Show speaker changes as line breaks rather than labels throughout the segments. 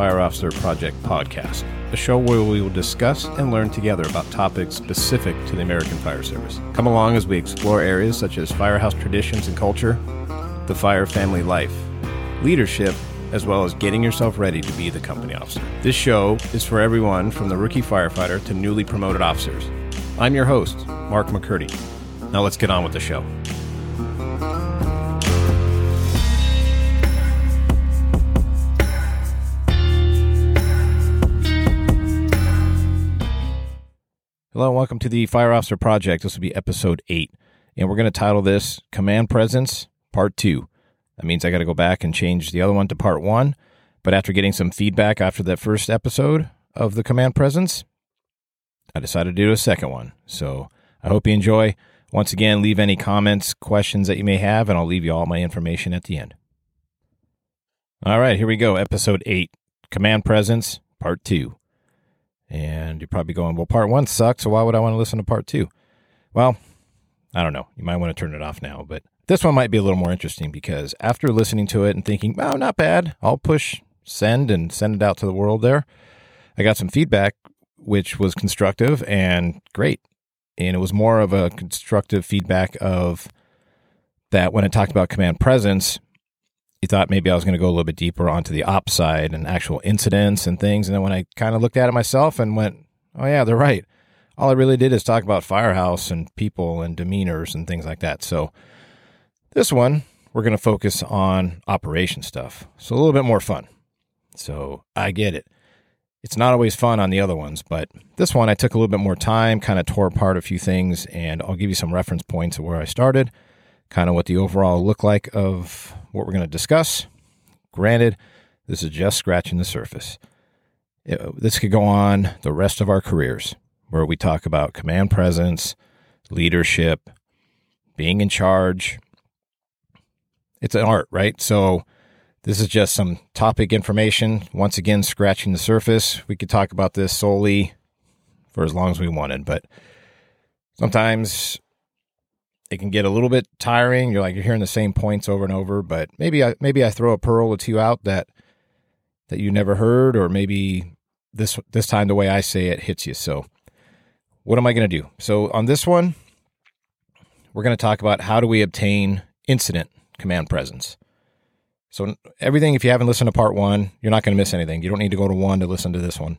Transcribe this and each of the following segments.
Fire Officer Project podcast, a show where we will discuss and learn together about topics specific to the American Fire Service. Come along as we explore areas such as firehouse traditions and culture, the fire family life, leadership, as well as getting yourself ready to be the company officer. This show is for everyone from the rookie firefighter to newly promoted officers. I'm your host, Mark McCurdy. Now let's get on with the show. Welcome to the Fire Officer Project. This will be episode eight, and we're going to title this Command Presence Part Two. That means I got to go back and change the other one to Part One. But after getting some feedback after that first episode of the Command Presence, I decided to do a second one. So I hope you enjoy. Once again, leave any comments, questions that you may have, and I'll leave you all my information at the end. All right, here we go. Episode eight Command Presence Part Two. And you're probably going, well, part one sucked, so why would I want to listen to part two? Well, I don't know. You might want to turn it off now, but this one might be a little more interesting because after listening to it and thinking, oh, not bad, I'll push send and send it out to the world there. I got some feedback, which was constructive and great. And it was more of a constructive feedback of that when I talked about command presence, you thought maybe I was going to go a little bit deeper onto the op side and actual incidents and things. And then when I kind of looked at it myself and went, oh, yeah, they're right. All I really did is talk about firehouse and people and demeanors and things like that. So this one, we're going to focus on operation stuff. So a little bit more fun. So I get it. It's not always fun on the other ones, but this one I took a little bit more time, kind of tore apart a few things, and I'll give you some reference points of where I started, kind of what the overall look like of what we're going to discuss. Granted, this is just scratching the surface. Uh, this could go on the rest of our careers where we talk about command presence, leadership, being in charge. It's an art, right? So, this is just some topic information. Once again, scratching the surface. We could talk about this solely for as long as we wanted, but sometimes it can get a little bit tiring. You're like you're hearing the same points over and over, but maybe I maybe I throw a pearl or two out that that you never heard, or maybe this this time the way I say it hits you. So, what am I going to do? So on this one, we're going to talk about how do we obtain incident command presence. So everything, if you haven't listened to part one, you're not going to miss anything. You don't need to go to one to listen to this one.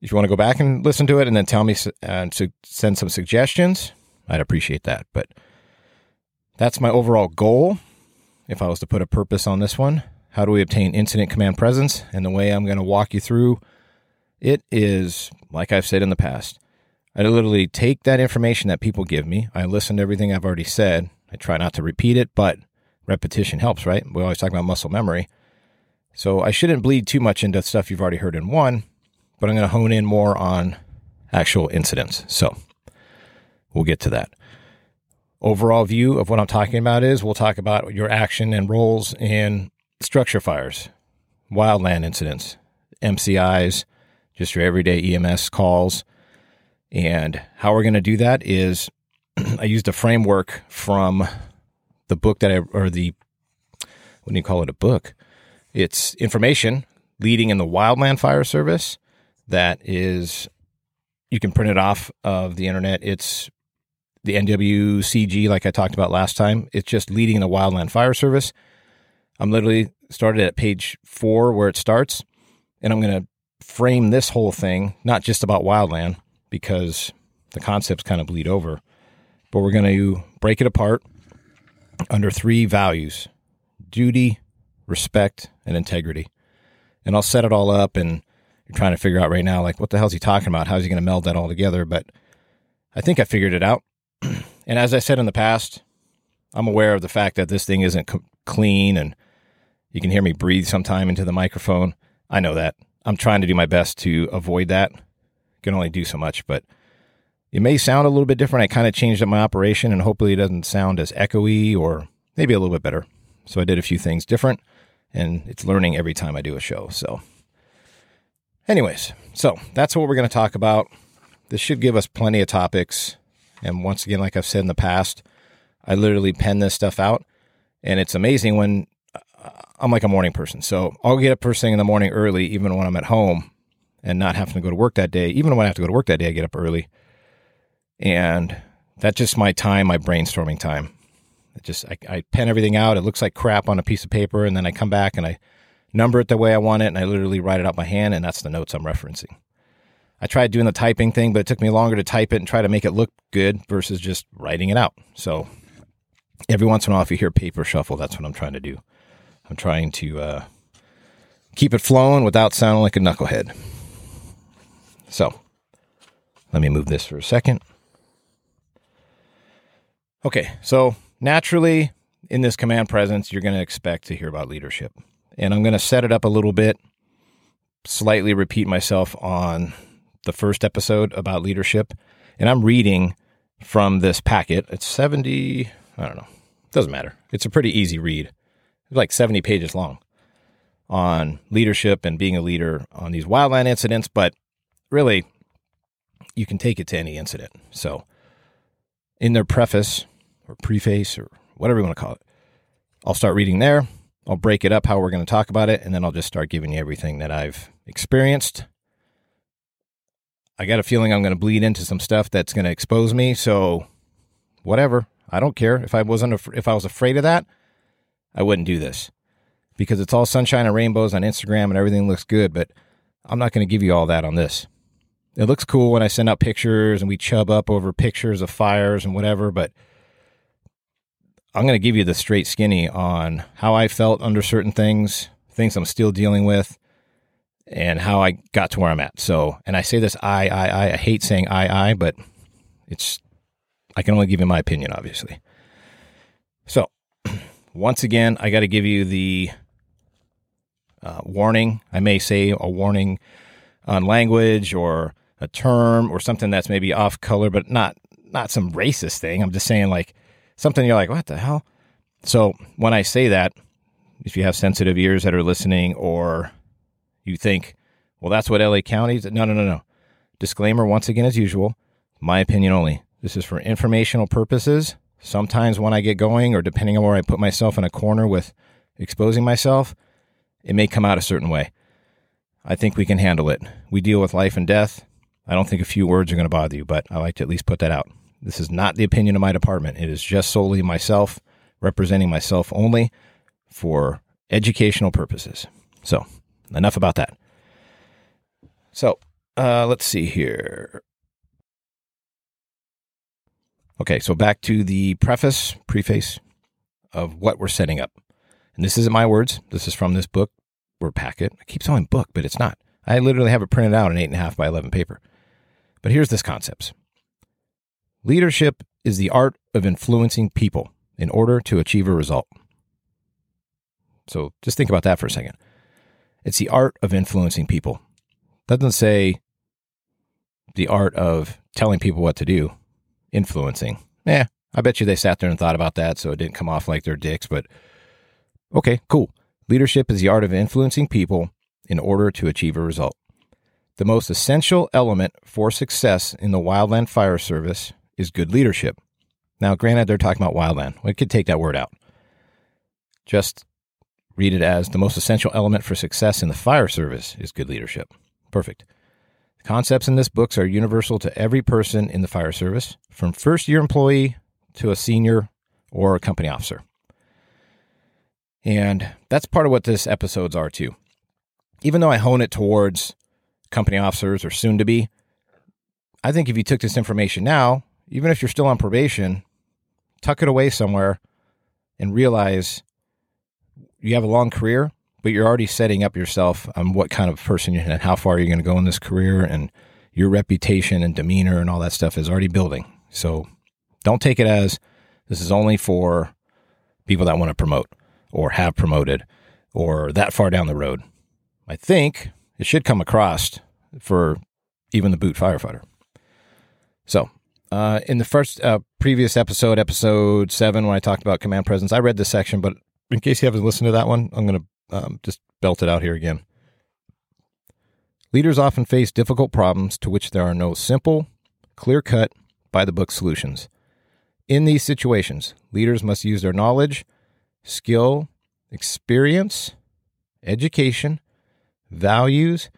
If you want to go back and listen to it and then tell me uh, and to send some suggestions, I'd appreciate that. But that's my overall goal. If I was to put a purpose on this one, how do we obtain incident command presence? And the way I'm going to walk you through it is, like I've said in the past, I literally take that information that people give me. I listen to everything I've already said. I try not to repeat it, but repetition helps, right? We always talk about muscle memory. So I shouldn't bleed too much into stuff you've already heard in one, but I'm going to hone in more on actual incidents. So We'll get to that. Overall view of what I'm talking about is we'll talk about your action and roles in structure fires, wildland incidents, MCIs, just your everyday EMS calls. And how we're going to do that is I used a framework from the book that I, or the, what do you call it, a book? It's information leading in the wildland fire service that is, you can print it off of the internet. It's the NWCG, like I talked about last time. It's just leading the Wildland Fire Service. I'm literally started at page four where it starts, and I'm going to frame this whole thing not just about wildland because the concepts kind of bleed over, but we're going to break it apart under three values duty, respect, and integrity. And I'll set it all up, and you're trying to figure out right now, like, what the hell is he talking about? How's he going to meld that all together? But I think I figured it out. and as I said in the past, I'm aware of the fact that this thing isn't clean and you can hear me breathe sometime into the microphone. I know that. I'm trying to do my best to avoid that. Can only do so much, but it may sound a little bit different. I kind of changed up my operation and hopefully it doesn't sound as echoey or maybe a little bit better. So I did a few things different and it's learning every time I do a show. So, anyways, so that's what we're going to talk about. This should give us plenty of topics and once again, like I've said in the past, I literally pen this stuff out. And it's amazing when uh, I'm like a morning person. So I'll get up first thing in the morning early, even when I'm at home and not having to go to work that day. Even when I have to go to work that day, I get up early. And that's just my time, my brainstorming time. It just, I, I pen everything out. It looks like crap on a piece of paper. And then I come back and I number it the way I want it. And I literally write it out by hand. And that's the notes I'm referencing. I tried doing the typing thing, but it took me longer to type it and try to make it look good versus just writing it out. So every once in a while, if you hear paper shuffle, that's what I'm trying to do. I'm trying to uh, keep it flowing without sounding like a knucklehead. So let me move this for a second. Okay, so naturally, in this command presence, you're going to expect to hear about leadership. And I'm going to set it up a little bit, slightly repeat myself on the first episode about leadership. And I'm reading from this packet. It's 70, I don't know, doesn't matter. It's a pretty easy read, it's like 70 pages long on leadership and being a leader on these wildland incidents. But really, you can take it to any incident. So, in their preface or preface or whatever you want to call it, I'll start reading there. I'll break it up how we're going to talk about it, and then I'll just start giving you everything that I've experienced. I got a feeling I'm going to bleed into some stuff that's going to expose me. So, whatever. I don't care if I wasn't af- if I was afraid of that, I wouldn't do this because it's all sunshine and rainbows on Instagram and everything looks good. But I'm not going to give you all that on this. It looks cool when I send out pictures and we chub up over pictures of fires and whatever, but I'm going to give you the straight skinny on how I felt under certain things, things I'm still dealing with, and how I got to where I'm at. So, and I say this I, I, I, I hate saying I, I, but it's, I can only give you my opinion, obviously. So, once again, I got to give you the uh, warning. I may say a warning on language or a term or something that's maybe off color, but not not some racist thing. I'm just saying like something you're like, what the hell? So when I say that, if you have sensitive ears that are listening, or you think, well, that's what LA County. No, no, no, no. Disclaimer once again, as usual, my opinion only. This is for informational purposes. Sometimes when I get going, or depending on where I put myself in a corner with exposing myself, it may come out a certain way. I think we can handle it. We deal with life and death. I don't think a few words are going to bother you, but I like to at least put that out. This is not the opinion of my department. It is just solely myself, representing myself only for educational purposes. So, enough about that. So, uh, let's see here. Okay, so back to the preface, preface of what we're setting up. And this isn't my words. This is from this book or packet. I keep saying book, but it's not. I literally have it printed out in eight and a half by 11 paper. But here's this concept leadership is the art of influencing people in order to achieve a result. So just think about that for a second. It's the art of influencing people. It doesn't say the art of telling people what to do, influencing. Yeah, I bet you they sat there and thought about that so it didn't come off like they're dicks, but okay, cool. Leadership is the art of influencing people in order to achieve a result. The most essential element for success in the Wildland Fire Service is good leadership. Now, granted, they're talking about wildland. We could take that word out. Just read it as the most essential element for success in the fire service is good leadership. Perfect. The concepts in this book are universal to every person in the fire service, from first year employee to a senior or a company officer. And that's part of what this episodes are too. Even though I hone it towards company officers or soon to be, I think if you took this information now, even if you're still on probation, tuck it away somewhere and realize you have a long career, but you're already setting up yourself on what kind of person you're and how far you're going to go in this career and your reputation and demeanor and all that stuff is already building. So don't take it as this is only for people that want to promote or have promoted or that far down the road. I think it should come across for even the boot firefighter. So, uh, in the first uh, previous episode, episode seven, when I talked about command presence, I read this section, but in case you haven't listened to that one, I'm going to um, just belt it out here again. Leaders often face difficult problems to which there are no simple, clear cut, by the book solutions. In these situations, leaders must use their knowledge, skill, experience, education, values,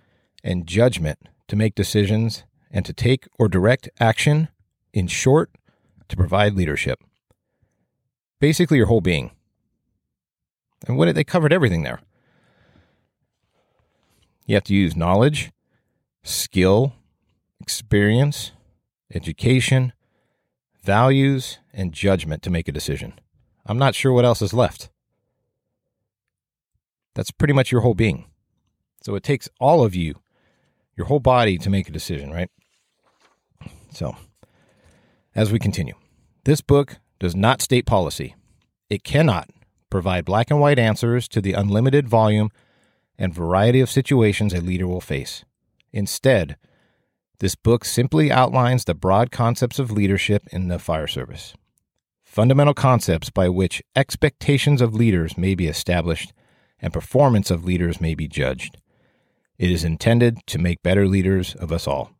and judgment to make decisions and to take or direct action, in short, to provide leadership. Basically, your whole being. And what they covered everything there. You have to use knowledge, skill, experience, education, values, and judgment to make a decision. I'm not sure what else is left. That's pretty much your whole being. So it takes all of you, your whole body, to make a decision, right? So, as we continue, this book does not state policy. It cannot provide black and white answers to the unlimited volume and variety of situations a leader will face. Instead, this book simply outlines the broad concepts of leadership in the fire service, fundamental concepts by which expectations of leaders may be established and performance of leaders may be judged. It is intended to make better leaders of us all.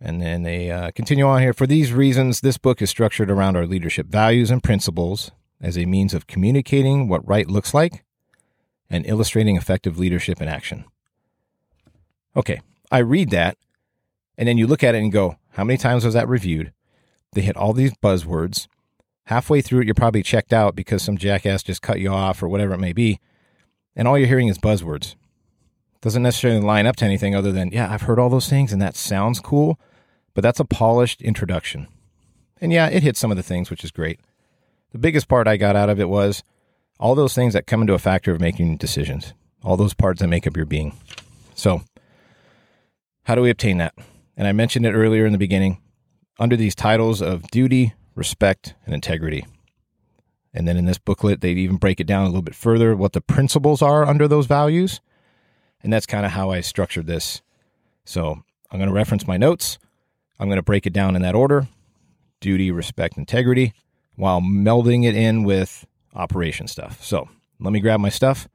And then they uh, continue on here. For these reasons, this book is structured around our leadership values and principles as a means of communicating what right looks like and illustrating effective leadership in action. Okay, I read that, and then you look at it and go, how many times was that reviewed? They hit all these buzzwords. Halfway through it, you're probably checked out because some jackass just cut you off or whatever it may be, and all you're hearing is buzzwords. Doesn't necessarily line up to anything other than, yeah, I've heard all those things and that sounds cool, but that's a polished introduction. And yeah, it hits some of the things, which is great. The biggest part I got out of it was all those things that come into a factor of making decisions, all those parts that make up your being. So, how do we obtain that? And I mentioned it earlier in the beginning under these titles of duty, respect, and integrity. And then in this booklet, they even break it down a little bit further what the principles are under those values. And that's kind of how I structured this. So I'm going to reference my notes. I'm going to break it down in that order duty, respect, integrity, while melding it in with operation stuff. So let me grab my stuff,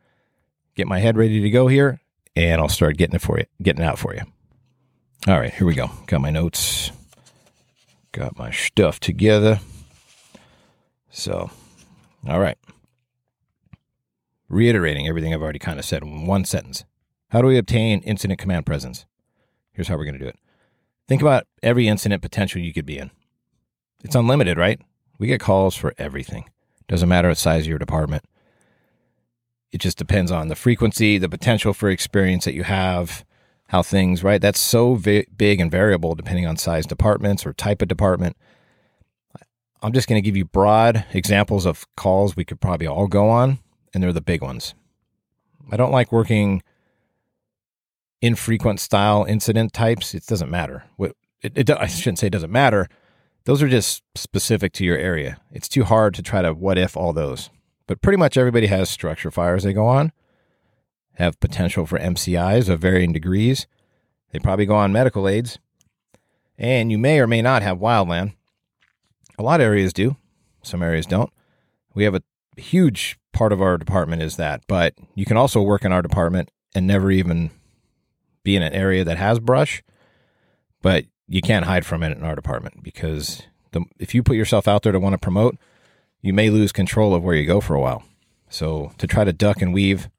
get my head ready to go here, and I'll start getting it for you, getting it out for you. All right, here we go. Got my notes, got my stuff together. So, all right. Reiterating everything I've already kind of said in one sentence. How do we obtain incident command presence? Here's how we're going to do it. Think about every incident potential you could be in. It's unlimited, right? We get calls for everything. Doesn't matter what size of your department. It just depends on the frequency, the potential for experience that you have, how things, right? That's so vi- big and variable depending on size departments or type of department. I'm just going to give you broad examples of calls we could probably all go on, and they're the big ones. I don't like working infrequent style incident types. It doesn't matter. It, it, I shouldn't say it doesn't matter. Those are just specific to your area. It's too hard to try to what if all those. But pretty much everybody has structure fires they go on, have potential for MCIs of varying degrees. They probably go on medical aids. And you may or may not have wildland. A lot of areas do, some areas don't. We have a huge part of our department is that, but you can also work in our department and never even be in an area that has brush. But you can't hide from it in our department because the, if you put yourself out there to want to promote, you may lose control of where you go for a while. So to try to duck and weave,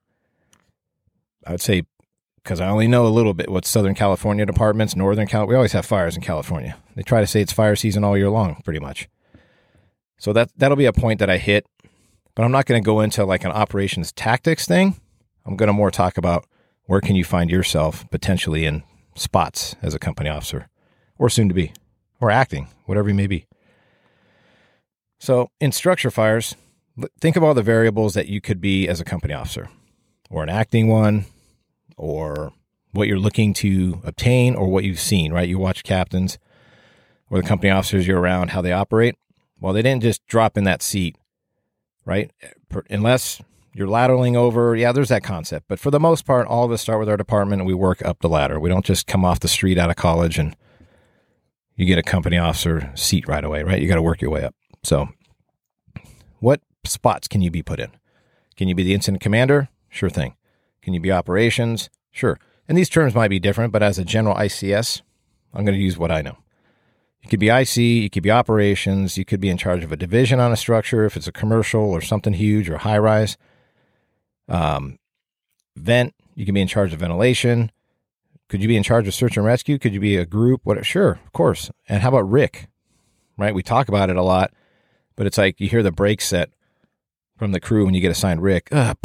I would say because I only know a little bit what Southern California departments, Northern Cal, we always have fires in California. They try to say it's fire season all year long, pretty much. So that that'll be a point that I hit, but I'm not going to go into like an operations tactics thing. I'm going to more talk about where can you find yourself potentially in spots as a company officer or soon to be, or acting, whatever you may be. So, in structure fires, think of all the variables that you could be as a company officer, or an acting one, or what you're looking to obtain, or what you've seen, right? You watch captains or the company officers you're around, how they operate. Well, they didn't just drop in that seat, right? Unless you're lateraling over. Yeah, there's that concept. But for the most part, all of us start with our department and we work up the ladder. We don't just come off the street out of college and you get a company officer seat right away, right? You got to work your way up. So, what spots can you be put in? Can you be the incident commander? Sure thing. Can you be operations? Sure. And these terms might be different, but as a general ICS, I'm going to use what I know. You could be IC, you could be operations, you could be in charge of a division on a structure if it's a commercial or something huge or high rise. Um, vent, you can be in charge of ventilation. Could you be in charge of search and rescue? Could you be a group? What? Sure, of course. And how about RIC? Right? We talk about it a lot, but it's like you hear the brake set from the crew when you get assigned RIC. Ugh,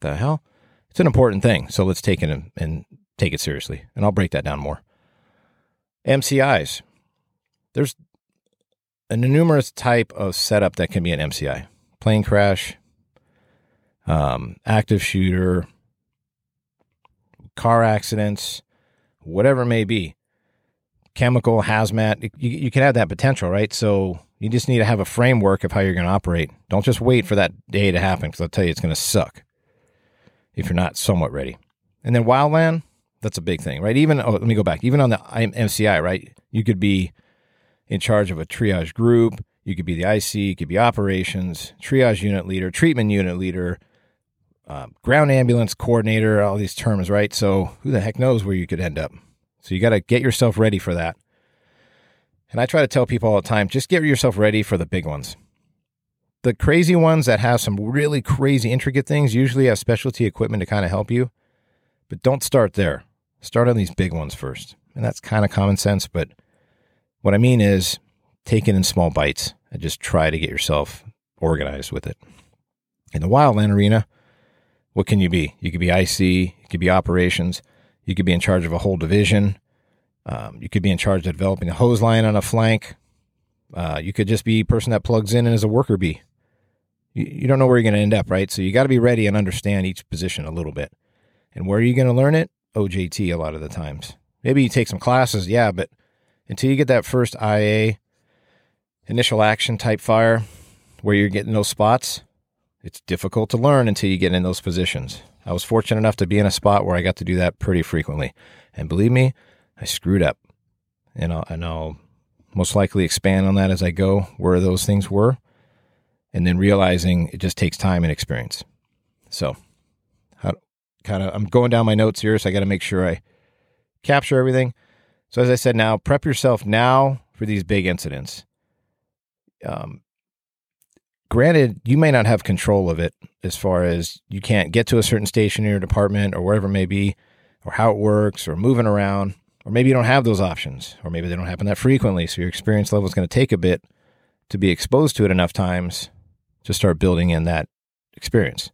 the hell? It's an important thing. So let's take it and, and take it seriously. And I'll break that down more. MCIs. There's an numerous type of setup that can be an MCI. Plane crash, um, active shooter, car accidents, whatever it may be, chemical, hazmat, you, you can have that potential, right? So you just need to have a framework of how you're going to operate. Don't just wait for that day to happen because I'll tell you it's going to suck if you're not somewhat ready. And then wildland, that's a big thing, right? Even, oh, let me go back. Even on the MCI, right? You could be in charge of a triage group. You could be the IC, you could be operations, triage unit leader, treatment unit leader, uh, ground ambulance coordinator, all these terms, right? So who the heck knows where you could end up? So you got to get yourself ready for that. And I try to tell people all the time just get yourself ready for the big ones. The crazy ones that have some really crazy, intricate things usually have specialty equipment to kind of help you. But don't start there. Start on these big ones first. And that's kind of common sense. But what I mean is take it in small bites and just try to get yourself organized with it. In the wildland arena, what can you be? You could be IC, you could be operations, you could be in charge of a whole division, um, you could be in charge of developing a hose line on a flank. Uh, you could just be a person that plugs in and is a worker bee. You, you don't know where you're going to end up, right? So you got to be ready and understand each position a little bit. And where are you going to learn it? OJT a lot of the times. Maybe you take some classes, yeah, but until you get that first IA, initial action type fire, where you're getting those spots, it's difficult to learn until you get in those positions. I was fortunate enough to be in a spot where I got to do that pretty frequently. And believe me, I screwed up. And I'll, and I'll most likely expand on that as I go, where those things were. And then realizing it just takes time and experience. So, kind of, I'm going down my notes here, so I got to make sure I capture everything. So, as I said, now prep yourself now for these big incidents. Um, granted, you may not have control of it as far as you can't get to a certain station in your department or wherever it may be, or how it works, or moving around, or maybe you don't have those options, or maybe they don't happen that frequently. So your experience level is going to take a bit to be exposed to it enough times to start building in that experience.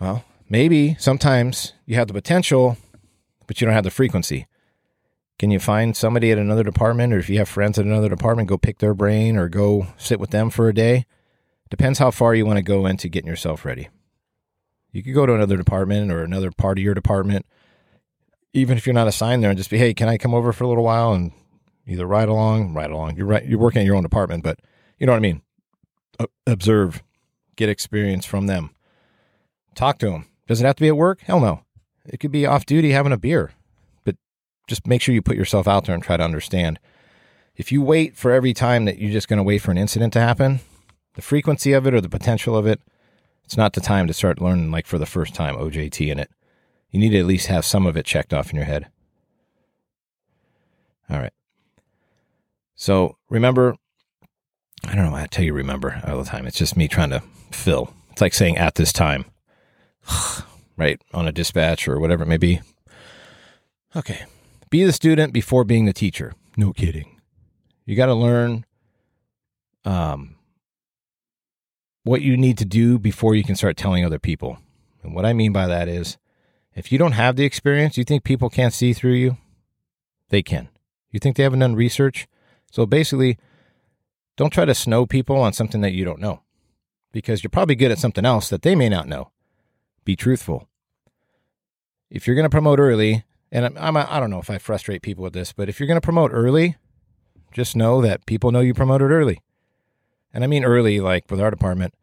Well, maybe sometimes you have the potential, but you don't have the frequency. Can you find somebody at another department, or if you have friends at another department, go pick their brain or go sit with them for a day? Depends how far you want to go into getting yourself ready. You could go to another department or another part of your department, even if you're not assigned there, and just be, hey, can I come over for a little while and either ride along, ride along. You're right. You're working at your own department, but you know what I mean. observe, get experience from them. Talk to them. Does it have to be at work? Hell no. It could be off duty having a beer just make sure you put yourself out there and try to understand. If you wait for every time that you're just going to wait for an incident to happen, the frequency of it or the potential of it, it's not the time to start learning like for the first time OJT in it. You need to at least have some of it checked off in your head. All right. So remember, I don't know why I tell you remember all the time. It's just me trying to fill. It's like saying at this time, right? On a dispatch or whatever it may be. Okay. Be the student before being the teacher. No kidding. You got to learn um, what you need to do before you can start telling other people. And what I mean by that is if you don't have the experience, you think people can't see through you? They can. You think they haven't done research? So basically, don't try to snow people on something that you don't know because you're probably good at something else that they may not know. Be truthful. If you're going to promote early, and I'm, I'm I don't know if I frustrate people with this, but if you're going to promote early, just know that people know you promoted early. And I mean early, like with our department,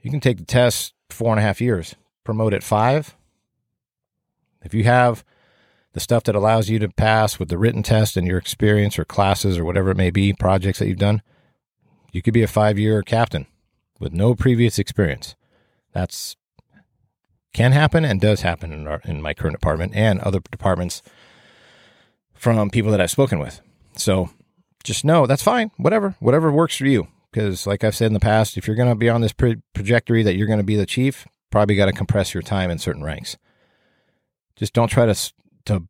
you can take the test four and a half years, promote at five. If you have the stuff that allows you to pass with the written test and your experience or classes or whatever it may be, projects that you've done, you could be a five year captain with no previous experience. That's can happen and does happen in, our, in my current department and other departments from people that I've spoken with. So just know that's fine. Whatever, whatever works for you. Because, like I've said in the past, if you're going to be on this pro- trajectory that you're going to be the chief, probably got to compress your time in certain ranks. Just don't try to to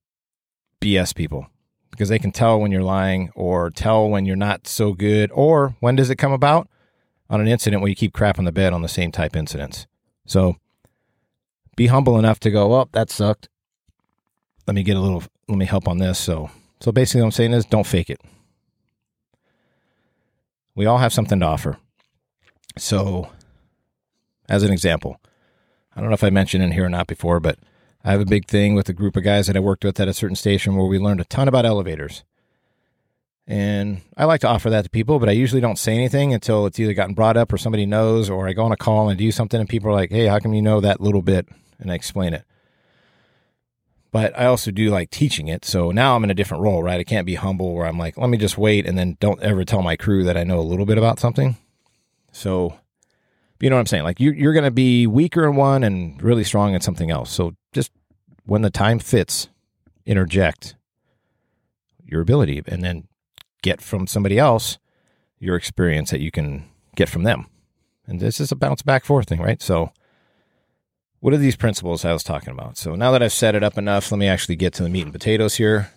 BS people because they can tell when you're lying or tell when you're not so good. Or when does it come about? On an incident where you keep crap on the bed on the same type incidents. So be humble enough to go, well, that sucked. Let me get a little, let me help on this. So, so basically, what I'm saying is don't fake it. We all have something to offer. So, as an example, I don't know if I mentioned in here or not before, but I have a big thing with a group of guys that I worked with at a certain station where we learned a ton about elevators. And I like to offer that to people, but I usually don't say anything until it's either gotten brought up or somebody knows, or I go on a call and do something and people are like, hey, how come you know that little bit? And I explain it. But I also do like teaching it. So now I'm in a different role, right? I can't be humble where I'm like, let me just wait and then don't ever tell my crew that I know a little bit about something. So, you know what I'm saying? Like you, you're going to be weaker in one and really strong in something else. So just when the time fits, interject your ability and then get from somebody else your experience that you can get from them. And this is a bounce back forth thing, right? So, what are these principles I was talking about? So, now that I've set it up enough, let me actually get to the meat and potatoes here.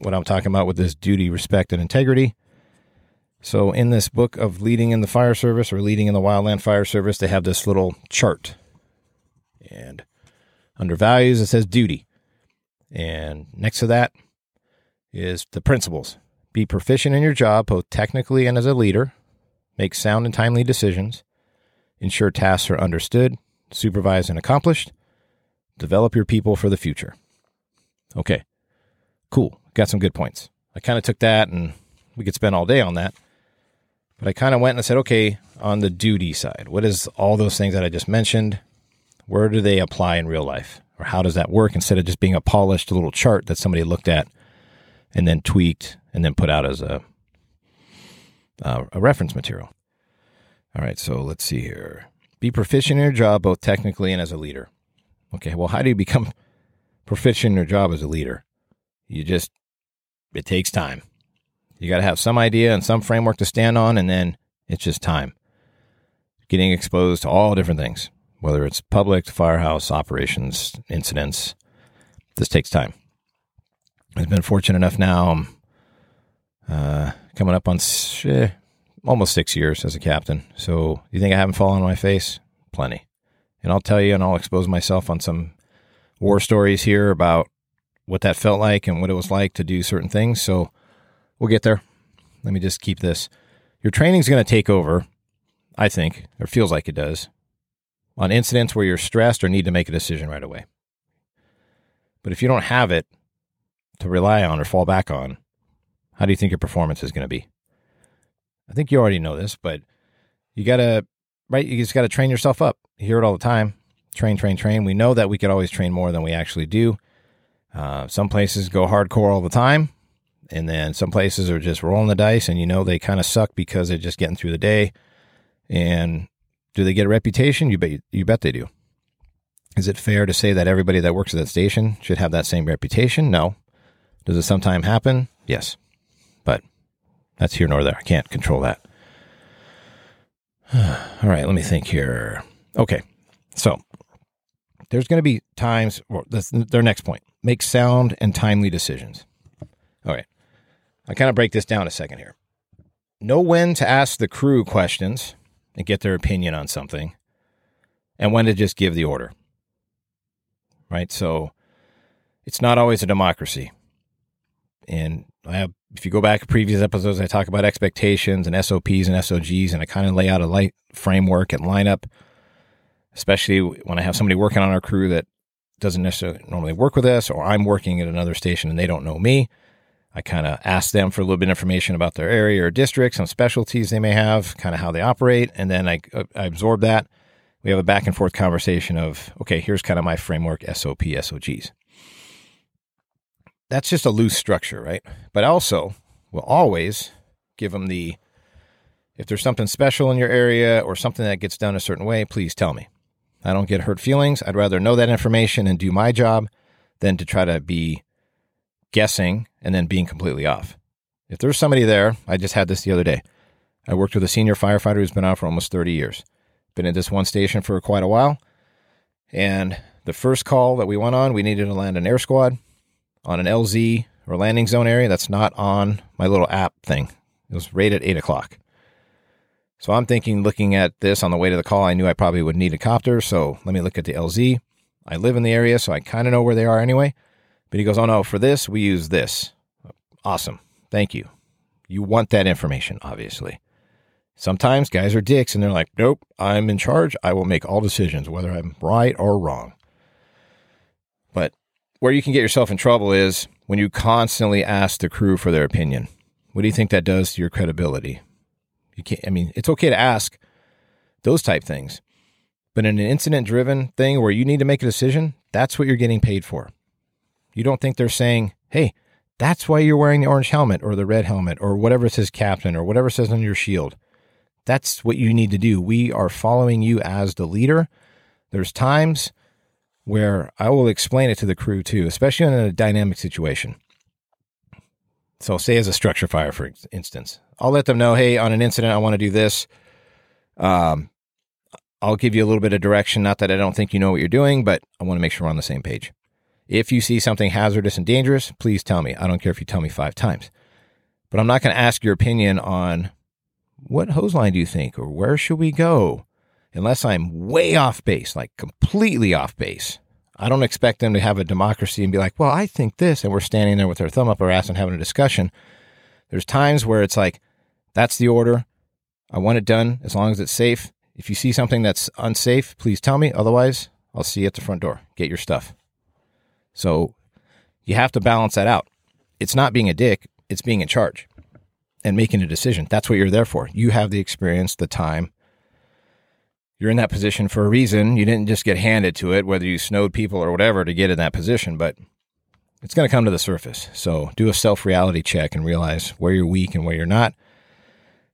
What I'm talking about with this duty, respect, and integrity. So, in this book of leading in the fire service or leading in the wildland fire service, they have this little chart. And under values, it says duty. And next to that is the principles. Be proficient in your job, both technically and as a leader. Make sound and timely decisions. Ensure tasks are understood, supervised, and accomplished. Develop your people for the future. Okay, cool. Got some good points. I kind of took that and we could spend all day on that. But I kind of went and I said, okay, on the duty side, what is all those things that I just mentioned? Where do they apply in real life? Or how does that work instead of just being a polished little chart that somebody looked at and then tweaked and then put out as a, uh, a reference material? All right, so let's see here. Be proficient in your job, both technically and as a leader. Okay, well, how do you become proficient in your job as a leader? You just, it takes time. You got to have some idea and some framework to stand on, and then it's just time. Getting exposed to all different things whether it's public, firehouse, operations, incidents. This takes time. I've been fortunate enough now. I'm uh, coming up on eh, almost six years as a captain. So you think I haven't fallen on my face? Plenty. And I'll tell you, and I'll expose myself on some war stories here about what that felt like and what it was like to do certain things. So we'll get there. Let me just keep this. Your training's going to take over, I think, or feels like it does, on incidents where you're stressed or need to make a decision right away. But if you don't have it to rely on or fall back on, how do you think your performance is going to be? I think you already know this, but you got to, right? You just got to train yourself up. You hear it all the time train, train, train. We know that we could always train more than we actually do. Uh, some places go hardcore all the time, and then some places are just rolling the dice, and you know they kind of suck because they're just getting through the day. And do they get a reputation? You bet you bet they do. Is it fair to say that everybody that works at that station should have that same reputation? No. Does it sometimes happen? Yes. But that's here nor there. I can't control that. All right, let me think here. Okay. So there's going to be times, their next point. Make sound and timely decisions. All right. I kind of break this down a second here. Know when to ask the crew questions and get their opinion on something, and when to just give the order. Right? So it's not always a democracy. And I have, if you go back to previous episodes, I talk about expectations and SOPs and SOGs, and I kind of lay out a light framework and lineup, especially when I have somebody working on our crew that doesn't necessarily normally work with us, or I'm working at another station and they don't know me. I kind of ask them for a little bit of information about their area or district, some specialties they may have, kind of how they operate, and then I, uh, I absorb that. We have a back and forth conversation of, okay, here's kind of my framework SOP, SOGs. That's just a loose structure, right? But also, we'll always give them the, if there's something special in your area or something that gets done a certain way, please tell me. I don't get hurt feelings. I'd rather know that information and do my job than to try to be guessing and then being completely off. If there's somebody there, I just had this the other day. I worked with a senior firefighter who's been out for almost 30 years. Been at this one station for quite a while. And the first call that we went on, we needed to land an air squad on an LZ or landing zone area that's not on my little app thing. It was right at 8 o'clock. So I'm thinking, looking at this on the way to the call, I knew I probably would need a copter. So let me look at the LZ. I live in the area, so I kind of know where they are anyway. But he goes, Oh no, for this, we use this. Awesome. Thank you. You want that information, obviously. Sometimes guys are dicks and they're like, Nope, I'm in charge. I will make all decisions, whether I'm right or wrong. But where you can get yourself in trouble is when you constantly ask the crew for their opinion. What do you think that does to your credibility? You can't, I mean, it's okay to ask those type things. But in an incident driven thing where you need to make a decision, that's what you're getting paid for. You don't think they're saying, hey, that's why you're wearing the orange helmet or the red helmet or whatever says captain or whatever says on your shield. That's what you need to do. We are following you as the leader. There's times where I will explain it to the crew too, especially in a dynamic situation. So, say as a structure fire, for instance, I'll let them know, hey, on an incident, I want to do this. Um, I'll give you a little bit of direction. Not that I don't think you know what you're doing, but I want to make sure we're on the same page. If you see something hazardous and dangerous, please tell me. I don't care if you tell me five times. But I'm not going to ask your opinion on what hose line do you think or where should we go unless I'm way off base, like completely off base. I don't expect them to have a democracy and be like, well, I think this. And we're standing there with our thumb up our ass and having a discussion. There's times where it's like, that's the order. I want it done as long as it's safe. If you see something that's unsafe, please tell me. Otherwise, I'll see you at the front door. Get your stuff. So you have to balance that out. It's not being a dick, it's being in charge and making a decision. That's what you're there for. You have the experience, the time. You're in that position for a reason. You didn't just get handed to it, whether you snowed people or whatever to get in that position, but it's going to come to the surface. So do a self reality check and realize where you're weak and where you're not.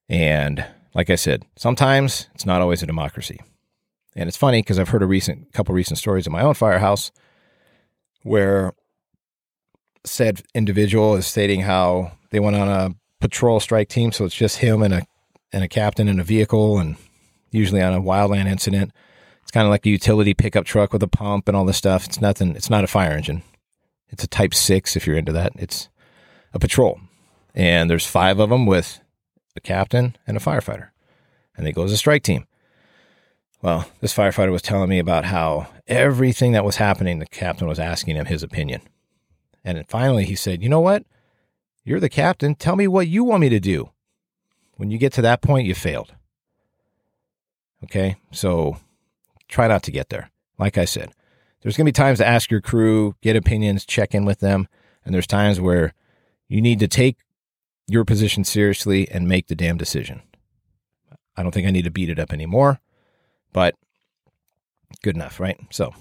And like I said, sometimes it's not always a democracy. And it's funny because I've heard a recent couple recent stories in my own firehouse where said individual is stating how they went on a patrol strike team, so it's just him and a and a captain in a vehicle, and usually on a wildland incident. It's kind of like a utility pickup truck with a pump and all this stuff. It's nothing. It's not a fire engine. It's a Type 6 if you're into that. It's a patrol. And there's five of them with a captain and a firefighter. And they go as a strike team. Well, this firefighter was telling me about how everything that was happening, the captain was asking him his opinion. And finally he said, You know what? You're the captain. Tell me what you want me to do. When you get to that point, you failed. Okay? So try not to get there. Like I said, there's going to be times to ask your crew, get opinions, check in with them. And there's times where you need to take your position seriously and make the damn decision. I don't think I need to beat it up anymore, but good enough, right? So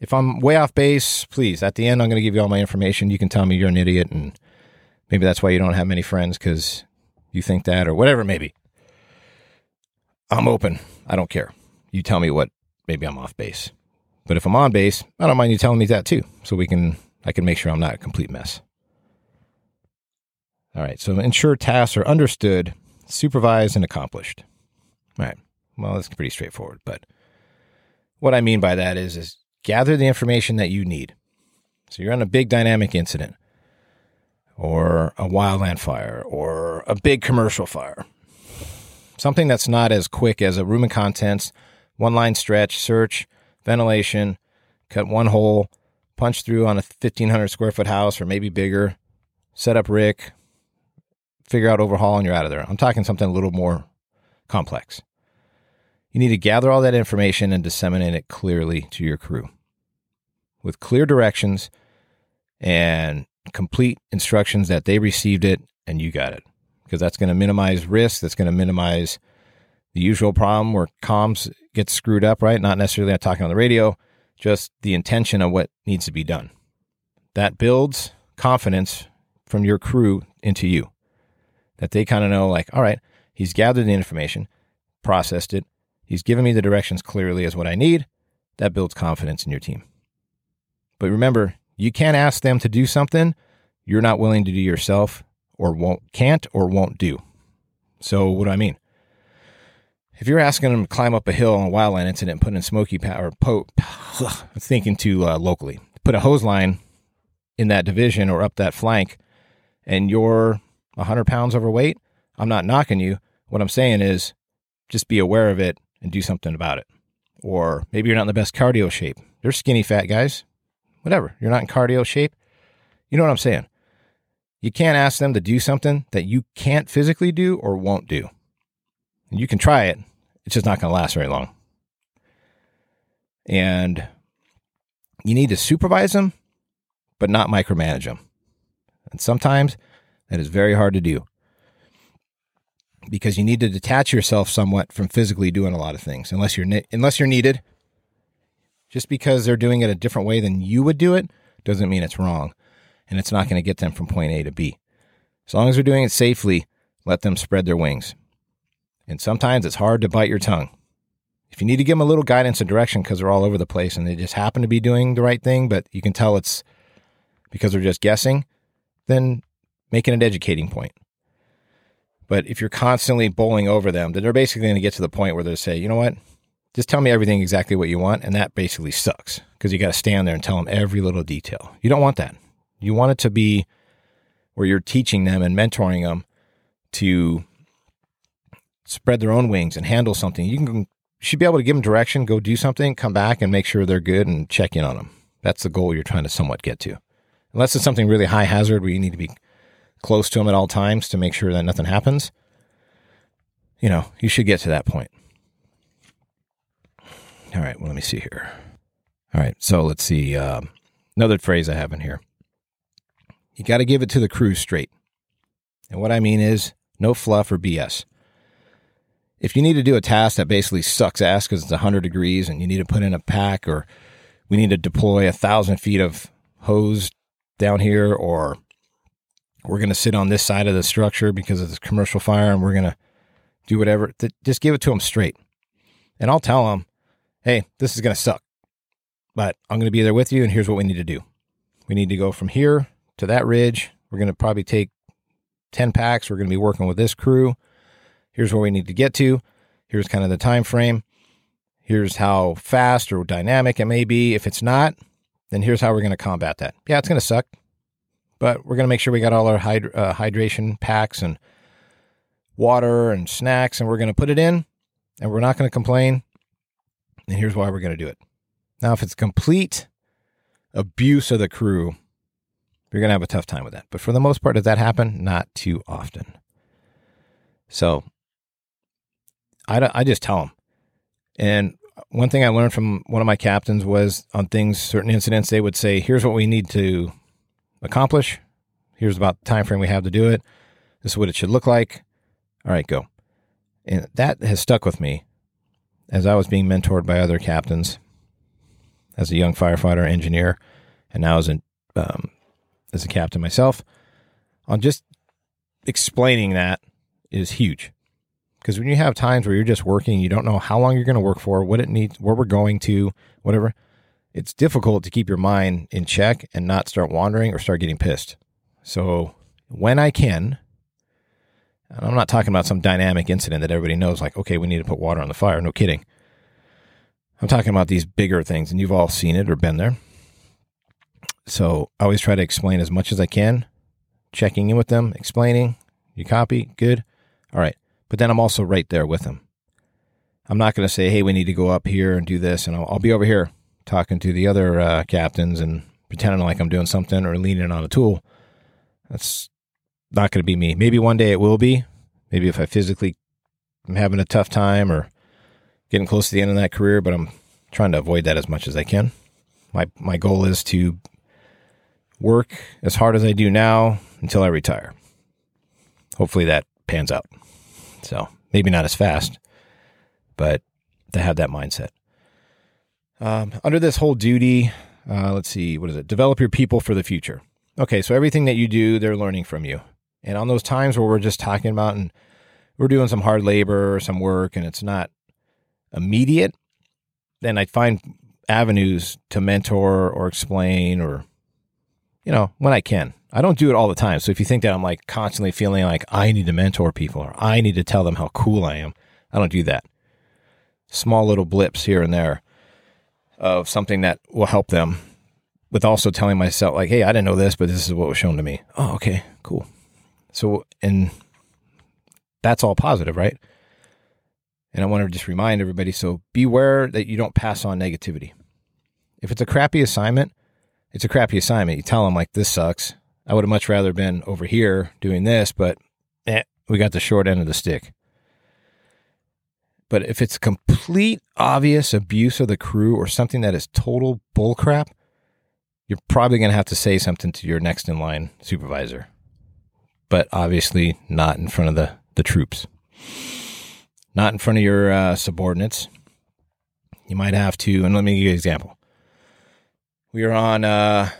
if I'm way off base, please, at the end, I'm going to give you all my information. You can tell me you're an idiot and maybe that's why you don't have many friends because you think that or whatever, maybe. I'm open. I don't care. You tell me what maybe I'm off base. But if I'm on base, I don't mind you telling me that too, so we can I can make sure I'm not a complete mess. All right, so ensure tasks are understood, supervised, and accomplished. All right, well, that's pretty straightforward. But what I mean by that is, is gather the information that you need. So you're on a big dynamic incident, or a wildland fire, or a big commercial fire. Something that's not as quick as a room and contents, one line stretch, search, ventilation, cut one hole, punch through on a 1500 square foot house or maybe bigger, set up RIC, figure out overhaul, and you're out of there. I'm talking something a little more complex. You need to gather all that information and disseminate it clearly to your crew with clear directions and complete instructions that they received it and you got it. Because that's going to minimize risk. That's going to minimize the usual problem where comms gets screwed up, right? Not necessarily not talking on the radio, just the intention of what needs to be done. That builds confidence from your crew into you. That they kind of know, like, all right, he's gathered the information, processed it, he's given me the directions clearly as what I need. That builds confidence in your team. But remember, you can't ask them to do something you're not willing to do yourself or won't can't or won't do. So what do I mean? If you're asking them to climb up a hill on a wildland incident and put in smoky power, po- thinking to uh, locally, put a hose line in that division or up that flank, and you're 100 pounds overweight, I'm not knocking you. What I'm saying is just be aware of it and do something about it. Or maybe you're not in the best cardio shape. There's skinny fat guys. Whatever. You're not in cardio shape. You know what I'm saying? You can't ask them to do something that you can't physically do or won't do. You can try it, it's just not going to last very long. And you need to supervise them, but not micromanage them. And sometimes that is very hard to do because you need to detach yourself somewhat from physically doing a lot of things unless you're unless you're needed. Just because they're doing it a different way than you would do it doesn't mean it's wrong and it's not going to get them from point A to B. As long as they're doing it safely, let them spread their wings. And sometimes it's hard to bite your tongue. If you need to give them a little guidance and direction because they're all over the place and they just happen to be doing the right thing, but you can tell it's because they're just guessing, then make it an educating point. But if you're constantly bowling over them, then they're basically going to get to the point where they say, you know what? Just tell me everything exactly what you want. And that basically sucks because you got to stand there and tell them every little detail. You don't want that. You want it to be where you're teaching them and mentoring them to spread their own wings and handle something. You can you should be able to give them direction, go do something, come back and make sure they're good and check in on them. That's the goal you're trying to somewhat get to. Unless it's something really high hazard where you need to be close to them at all times to make sure that nothing happens. You know, you should get to that point. All right, well, let me see here. All right, so let's see. Um, another phrase I have in here. You got to give it to the crew straight. And what I mean is no fluff or BS. If you need to do a task that basically sucks ass because it's 100 degrees and you need to put in a pack or we need to deploy a thousand feet of hose down here or we're going to sit on this side of the structure because it's commercial fire and we're going to do whatever. Just give it to them straight. And I'll tell them, hey, this is going to suck, but I'm going to be there with you. And here's what we need to do we need to go from here to that ridge. We're going to probably take 10 packs. We're going to be working with this crew. Here's where we need to get to. Here's kind of the time frame. Here's how fast or dynamic it may be. If it's not, then here's how we're going to combat that. Yeah, it's going to suck, but we're going to make sure we got all our hyd- uh, hydration packs and water and snacks, and we're going to put it in, and we're not going to complain. And here's why we're going to do it. Now, if it's complete abuse of the crew, you're going to have a tough time with that. But for the most part, does that happen? Not too often. So I, I just tell them. And one thing I learned from one of my captains was on things, certain incidents, they would say, here's what we need to accomplish. Here's about the time frame we have to do it. This is what it should look like. All right, go. And that has stuck with me as I was being mentored by other captains as a young firefighter engineer, and now as a um, as a captain myself. On just explaining that is huge because when you have times where you're just working, you don't know how long you're going to work for, what it needs, where we're going to, whatever. It's difficult to keep your mind in check and not start wandering or start getting pissed. So when I can, and I'm not talking about some dynamic incident that everybody knows, like, okay, we need to put water on the fire. No kidding. I'm talking about these bigger things, and you've all seen it or been there. So I always try to explain as much as I can, checking in with them, explaining. You copy? Good. All right but then I'm also right there with them. I'm not going to say, hey, we need to go up here and do this, and I'll, I'll be over here talking to the other uh, captains and pretending like I'm doing something or leaning on a tool. That's not going to be me. Maybe one day it will be. Maybe if I physically am having a tough time or getting close to the end of that career, but I'm trying to avoid that as much as I can. My my goal is to work as hard as I do now until I retire. Hopefully that pans out. So maybe not as fast, but to have that mindset. Um, under this whole duty, uh, let's see, what is it? Develop your people for the future. Okay, so everything that you do, they're learning from you. And on those times where we're just talking about and we're doing some hard labor or some work and it's not immediate, then I find avenues to mentor or explain or you know, when I can. I don't do it all the time. So if you think that I'm like constantly feeling like I need to mentor people or I need to tell them how cool I am, I don't do that. Small little blips here and there of something that will help them with also telling myself like, "Hey, I didn't know this, but this is what was shown to me." Oh, okay, cool. So, and that's all positive, right? And I want to just remind everybody so beware that you don't pass on negativity. If it's a crappy assignment, it's a crappy assignment. You tell them, like, this sucks. I would have much rather been over here doing this, but eh, we got the short end of the stick. But if it's complete obvious abuse of the crew or something that is total bullcrap, you're probably going to have to say something to your next in line supervisor. But obviously not in front of the, the troops not in front of your uh, subordinates. You might have to, and let me give you an example. We were on uh,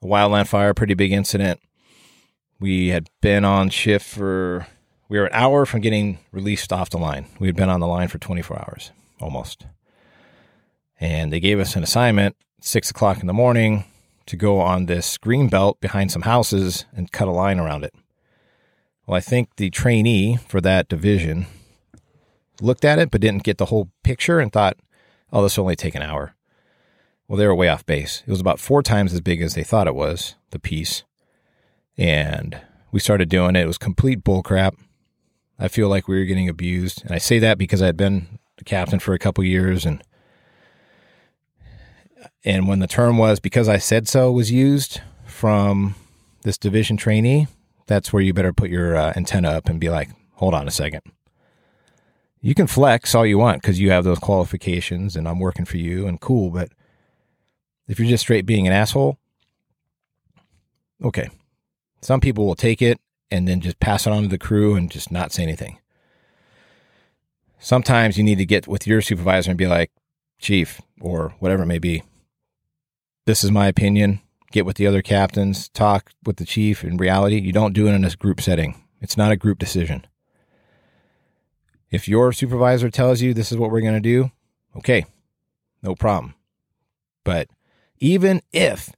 a wildland fire, pretty big incident. We had been on shift for, we were an hour from getting released off the line. We had been on the line for 24 hours, almost. And they gave us an assignment, six o'clock in the morning, to go on this green belt behind some houses and cut a line around it. Well, I think the trainee for that division looked at it but didn't get the whole picture and thought, oh, this will only take an hour. Well, they were way off base. It was about four times as big as they thought it was, the piece. And we started doing it. It was complete bullcrap. I feel like we were getting abused. And I say that because I had been the captain for a couple years and and when the term was because I said so was used from this division trainee, that's where you better put your uh, antenna up and be like, hold on a second you can flex all you want because you have those qualifications and I'm working for you and cool. But if you're just straight being an asshole, okay. Some people will take it and then just pass it on to the crew and just not say anything. Sometimes you need to get with your supervisor and be like, Chief, or whatever it may be. This is my opinion. Get with the other captains, talk with the chief. In reality, you don't do it in a group setting. It's not a group decision. If your supervisor tells you this is what we're going to do, okay, no problem. But even if,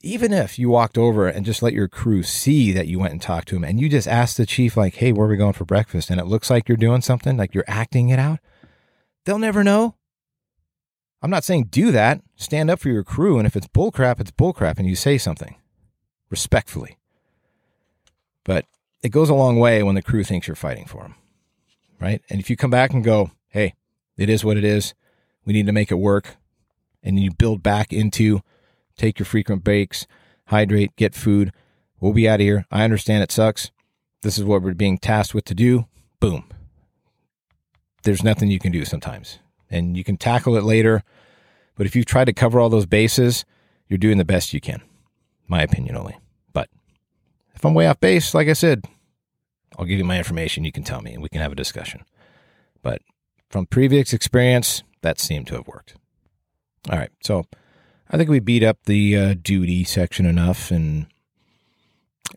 even if you walked over and just let your crew see that you went and talked to him and you just asked the chief, like, hey, where are we going for breakfast? And it looks like you're doing something, like you're acting it out, they'll never know. I'm not saying do that. Stand up for your crew. And if it's bullcrap, it's bullcrap and you say something respectfully. But it goes a long way when the crew thinks you're fighting for them right? And if you come back and go, hey, it is what it is, we need to make it work, and you build back into take your frequent breaks, hydrate, get food, we'll be out of here. I understand it sucks. This is what we're being tasked with to do. Boom. There's nothing you can do sometimes. And you can tackle it later. But if you try to cover all those bases, you're doing the best you can. My opinion only. But if I'm way off base, like I said, I'll give you my information. You can tell me and we can have a discussion. But from previous experience, that seemed to have worked. All right. So I think we beat up the uh, duty section enough. And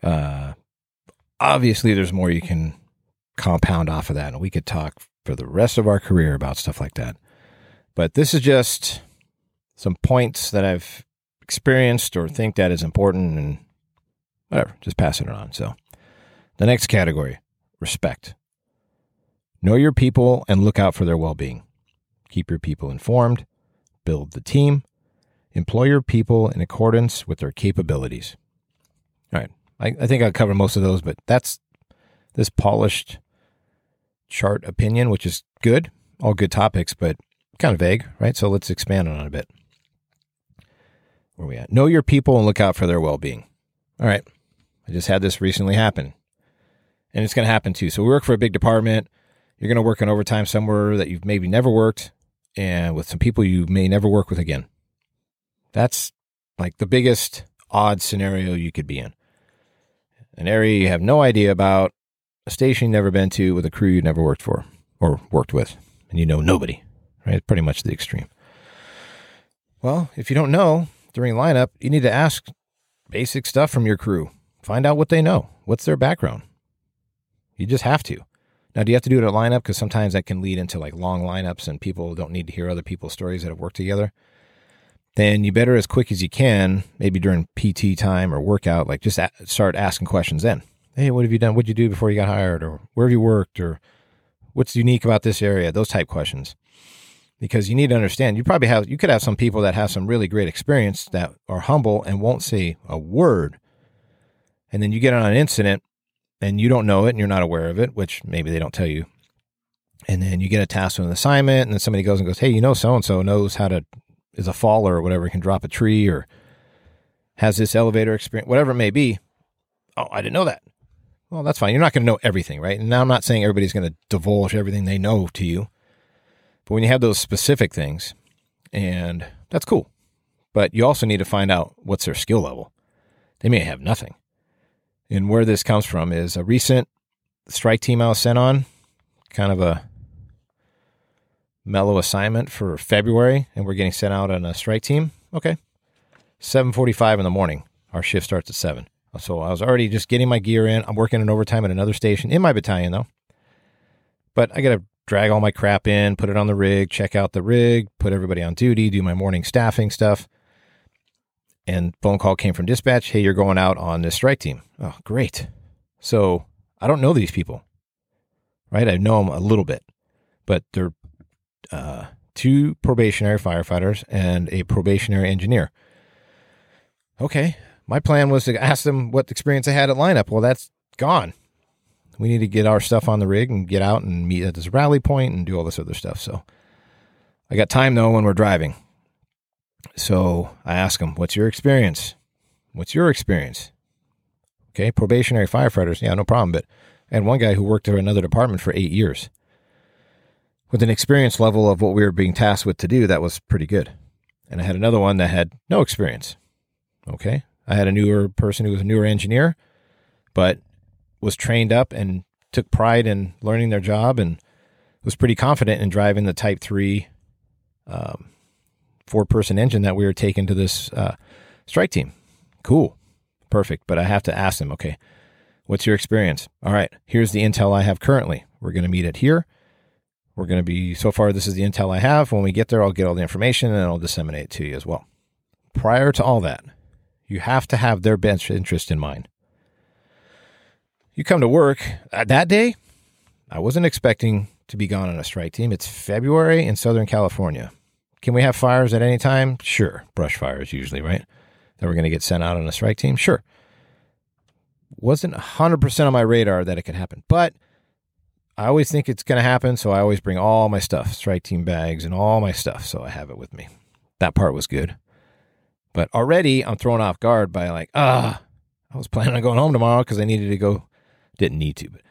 uh, obviously, there's more you can compound off of that. And we could talk for the rest of our career about stuff like that. But this is just some points that I've experienced or think that is important and whatever, just passing it on. So the next category respect. Know your people and look out for their well being. Keep your people informed, build the team, employ your people in accordance with their capabilities. All right. I, I think I'll cover most of those, but that's this polished chart opinion, which is good, all good topics, but kind of vague, right? So let's expand on it a bit. Where we at? Know your people and look out for their well being. All right. I just had this recently happen and it's going to happen too. So we work for a big department. You're going to work on overtime somewhere that you've maybe never worked and with some people you may never work with again. That's like the biggest odd scenario you could be in. An area you have no idea about, a station you've never been to with a crew you've never worked for or worked with, and you know nobody, right? Pretty much the extreme. Well, if you don't know during lineup, you need to ask basic stuff from your crew. Find out what they know. What's their background? You just have to. Now, do you have to do it at a lineup? Because sometimes that can lead into like long lineups and people don't need to hear other people's stories that have worked together. then you better as quick as you can, maybe during PT time or workout, like just a- start asking questions then. Hey, what have you done? What'd you do before you got hired? Or where have you worked? Or what's unique about this area? Those type questions. Because you need to understand, you probably have, you could have some people that have some really great experience that are humble and won't say a word. And then you get on an incident and you don't know it and you're not aware of it, which maybe they don't tell you. And then you get a task or an assignment, and then somebody goes and goes, Hey, you know, so and so knows how to, is a faller or whatever, can drop a tree or has this elevator experience, whatever it may be. Oh, I didn't know that. Well, that's fine. You're not going to know everything, right? And now I'm not saying everybody's going to divulge everything they know to you. But when you have those specific things, and that's cool. But you also need to find out what's their skill level. They may have nothing. And where this comes from is a recent strike team I was sent on, kind of a mellow assignment for February, and we're getting sent out on a strike team. Okay. 7:45 in the morning. Our shift starts at 7. So I was already just getting my gear in. I'm working an overtime at another station in my battalion though. But I got to drag all my crap in, put it on the rig, check out the rig, put everybody on duty, do my morning staffing stuff. And phone call came from dispatch, "Hey, you're going out on this strike team." Oh, great. So, I don't know these people. Right? I know them a little bit. But they're uh, two probationary firefighters and a probationary engineer. Okay, my plan was to ask them what experience they had at lineup. Well, that's gone. We need to get our stuff on the rig and get out and meet at this rally point and do all this other stuff. So I got time though when we're driving. So I ask them, What's your experience? What's your experience? Okay, probationary firefighters. Yeah, no problem. But I had one guy who worked at another department for eight years with an experience level of what we were being tasked with to do that was pretty good. And I had another one that had no experience. Okay. I had a newer person who was a newer engineer, but was trained up and took pride in learning their job and was pretty confident in driving the Type 3 um, four person engine that we were taking to this uh, strike team. Cool. Perfect. But I have to ask them, okay, what's your experience? All right, here's the intel I have currently. We're going to meet it here. We're going to be, so far, this is the intel I have. When we get there, I'll get all the information and I'll disseminate it to you as well. Prior to all that, you have to have their best interest in mind. You come to work uh, that day. I wasn't expecting to be gone on a strike team. It's February in Southern California. Can we have fires at any time? Sure. Brush fires usually, right? That we're going to get sent out on a strike team? Sure. Wasn't 100% on my radar that it could happen, but I always think it's going to happen. So I always bring all my stuff, strike team bags and all my stuff. So I have it with me. That part was good. But already I'm thrown off guard by like, ah, I was planning on going home tomorrow because I needed to go. Didn't need to, but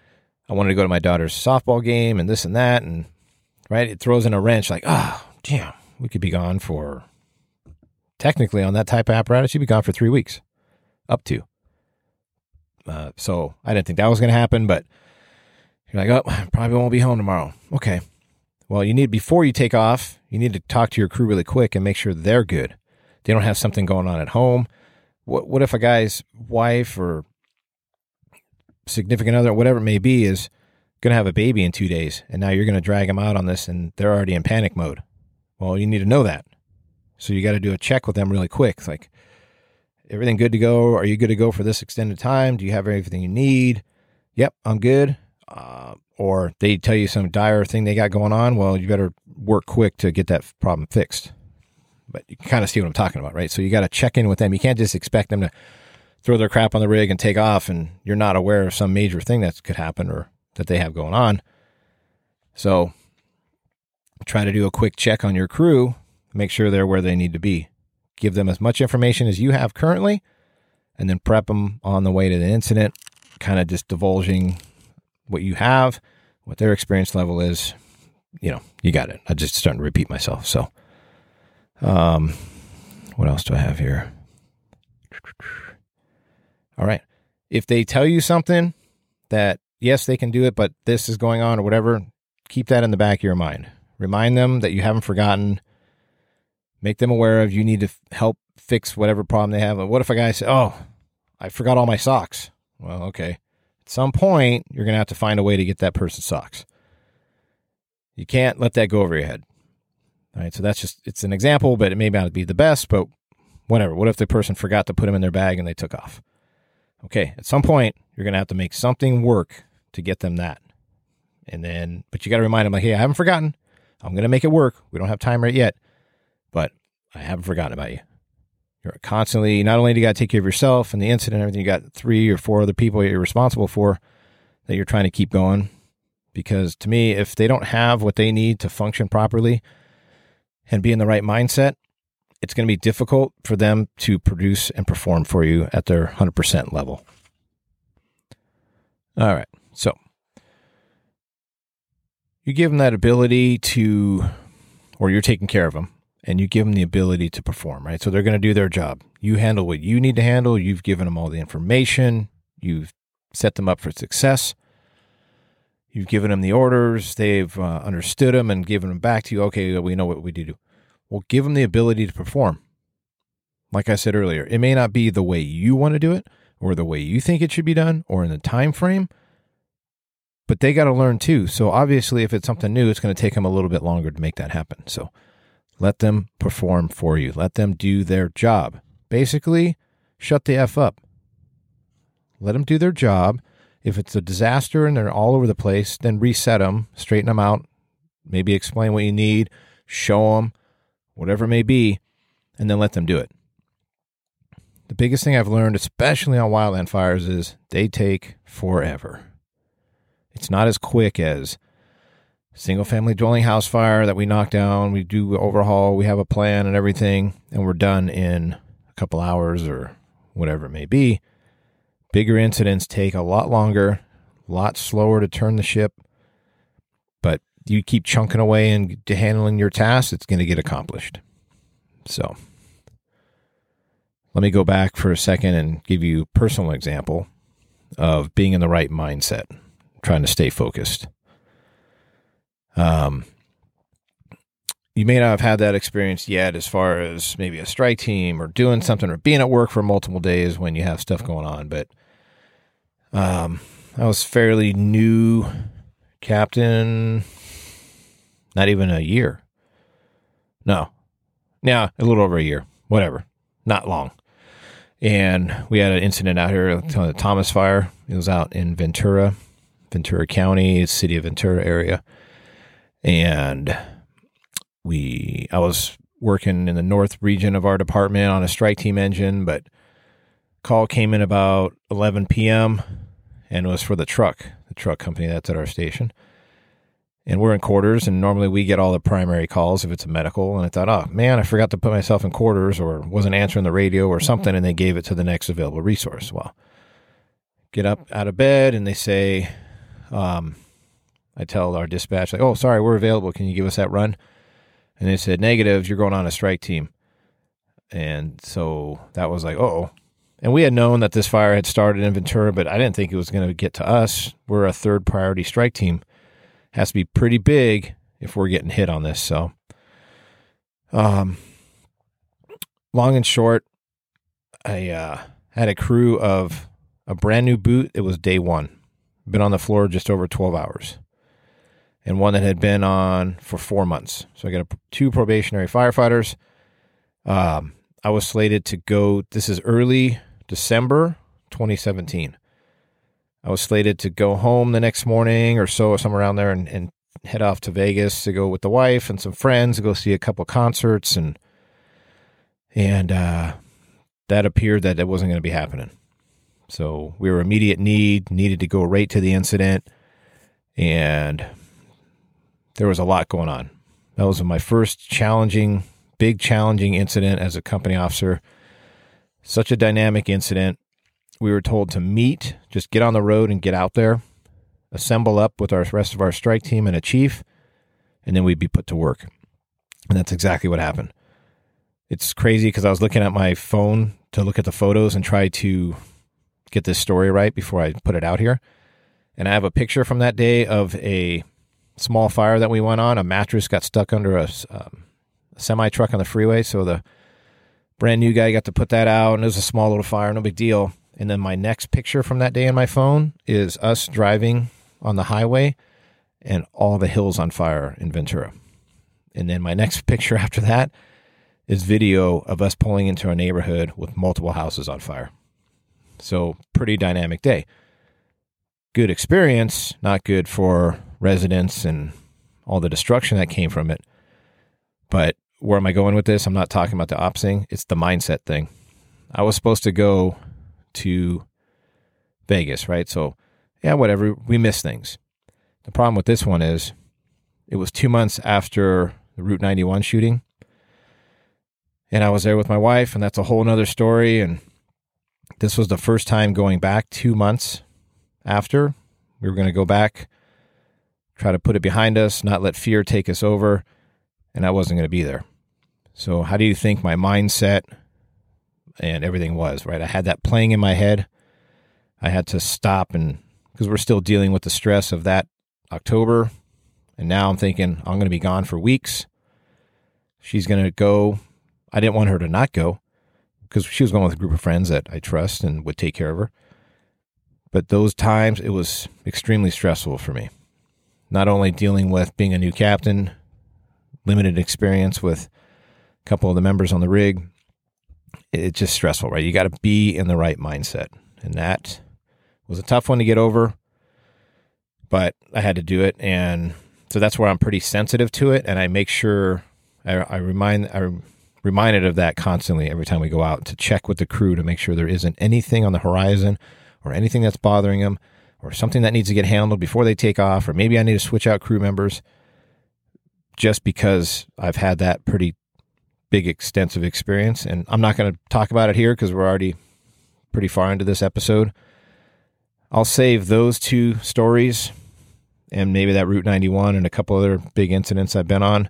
I wanted to go to my daughter's softball game and this and that. And right, it throws in a wrench like, ah, oh, damn, we could be gone for technically on that type of apparatus, you'd be gone for three weeks, up to. Uh, so I didn't think that was going to happen, but you're like, oh, probably won't be home tomorrow. Okay. Well, you need, before you take off, you need to talk to your crew really quick and make sure they're good. They don't have something going on at home. What, what if a guy's wife or significant other, whatever it may be, is going to have a baby in two days, and now you're going to drag them out on this, and they're already in panic mode? Well, you need to know that. So you got to do a check with them really quick. It's like, everything good to go? Are you good to go for this extended time? Do you have everything you need? Yep, I'm good. Uh, or they tell you some dire thing they got going on. Well, you better work quick to get that problem fixed. But you kind of see what I'm talking about, right? So you got to check in with them. You can't just expect them to throw their crap on the rig and take off and you're not aware of some major thing that could happen or that they have going on. So try to do a quick check on your crew, make sure they're where they need to be. Give them as much information as you have currently, and then prep them on the way to the incident, kind of just divulging what you have, what their experience level is. You know, you got it. I'm just starting to repeat myself. So, um, what else do I have here? All right. If they tell you something that, yes, they can do it, but this is going on or whatever, keep that in the back of your mind. Remind them that you haven't forgotten. Make them aware of you need to help fix whatever problem they have. What if a guy says, Oh, I forgot all my socks? Well, okay. At some point, you're going to have to find a way to get that person's socks. You can't let that go over your head. All right, so that's just it's an example, but it may not be the best, but whatever. What if the person forgot to put them in their bag and they took off? Okay, at some point you're gonna have to make something work to get them that, and then but you got to remind them like, hey, I haven't forgotten. I'm gonna make it work. We don't have time right yet, but I haven't forgotten about you. You're constantly not only do you got to take care of yourself and the incident, and everything. You got three or four other people you're responsible for that you're trying to keep going. Because to me, if they don't have what they need to function properly and be in the right mindset, it's going to be difficult for them to produce and perform for you at their 100% level. All right. So you give them that ability to, or you're taking care of them and you give them the ability to perform, right? So they're going to do their job. You handle what you need to handle. You've given them all the information. You've set them up for success. You've given them the orders. They've uh, understood them and given them back to you. Okay, we know what we do. Well, give them the ability to perform. Like I said earlier, it may not be the way you want to do it or the way you think it should be done or in the time frame, but they got to learn too. So obviously, if it's something new, it's going to take them a little bit longer to make that happen. So let them perform for you. Let them do their job. Basically, shut the F up. Let them do their job. If it's a disaster and they're all over the place, then reset them, straighten them out, maybe explain what you need, show them, whatever it may be, and then let them do it. The biggest thing I've learned, especially on wildland fires, is they take forever. It's not as quick as single family dwelling house fire that we knock down. We do overhaul, we have a plan and everything, and we're done in a couple hours or whatever it may be. Bigger incidents take a lot longer, a lot slower to turn the ship, but you keep chunking away and handling your tasks, it's going to get accomplished. So, let me go back for a second and give you a personal example of being in the right mindset, trying to stay focused. Um, you may not have had that experience yet as far as maybe a strike team or doing something or being at work for multiple days when you have stuff going on. But um, I was fairly new captain, not even a year. No, yeah, a little over a year, whatever, not long. And we had an incident out here, the Thomas Fire. It was out in Ventura, Ventura County, city of Ventura area and we I was working in the north region of our department on a strike team engine, but call came in about 11 p.m. and it was for the truck, the truck company that's at our station. And we're in quarters, and normally we get all the primary calls if it's a medical. And I thought, oh man, I forgot to put myself in quarters, or wasn't answering the radio, or mm-hmm. something, and they gave it to the next available resource. Well, get up out of bed, and they say, um, I tell our dispatch, like, oh, sorry, we're available. Can you give us that run? And they said, negative, you're going on a strike team. And so that was like, oh. And we had known that this fire had started in Ventura, but I didn't think it was going to get to us. We're a third priority strike team. Has to be pretty big if we're getting hit on this. So, um, long and short, I uh, had a crew of a brand new boot. It was day one. Been on the floor just over 12 hours and one that had been on for four months. So I got a, two probationary firefighters. Um, I was slated to go. This is early December 2017. I was slated to go home the next morning or so, somewhere around there, and, and head off to Vegas to go with the wife and some friends to go see a couple concerts, and and uh, that appeared that it wasn't going to be happening. So we were immediate need, needed to go right to the incident, and there was a lot going on. That was my first challenging, big challenging incident as a company officer. Such a dynamic incident. We were told to meet, just get on the road and get out there, assemble up with our rest of our strike team and a chief, and then we'd be put to work. And that's exactly what happened. It's crazy because I was looking at my phone to look at the photos and try to get this story right before I put it out here. And I have a picture from that day of a small fire that we went on. A mattress got stuck under a, um, a semi truck on the freeway, so the brand new guy got to put that out, and it was a small little fire, no big deal. And then my next picture from that day in my phone is us driving on the highway and all the hills on fire in Ventura. And then my next picture after that is video of us pulling into a neighborhood with multiple houses on fire. So, pretty dynamic day. Good experience, not good for residents and all the destruction that came from it. But where am I going with this? I'm not talking about the ops thing, it's the mindset thing. I was supposed to go to Vegas, right? So, yeah, whatever. We miss things. The problem with this one is it was two months after the Route 91 shooting. And I was there with my wife, and that's a whole nother story. And this was the first time going back two months after. We were going to go back, try to put it behind us, not let fear take us over. And I wasn't going to be there. So, how do you think my mindset and everything was, right? I had that playing in my head. I had to stop and because we're still dealing with the stress of that October. And now I'm thinking I'm going to be gone for weeks. She's going to go. I didn't want her to not go because she was going with a group of friends that I trust and would take care of her. But those times, it was extremely stressful for me. Not only dealing with being a new captain, limited experience with a couple of the members on the rig, it's just stressful, right? You got to be in the right mindset. And that was a tough one to get over, but I had to do it. And so that's where I'm pretty sensitive to it. And I make sure I, I remind, I'm reminded of that constantly every time we go out to check with the crew to make sure there isn't anything on the horizon or anything that's bothering them or something that needs to get handled before they take off. Or maybe I need to switch out crew members just because I've had that pretty big, extensive experience. And I'm not going to talk about it here because we're already pretty far into this episode. I'll save those two stories and maybe that Route 91 and a couple other big incidents I've been on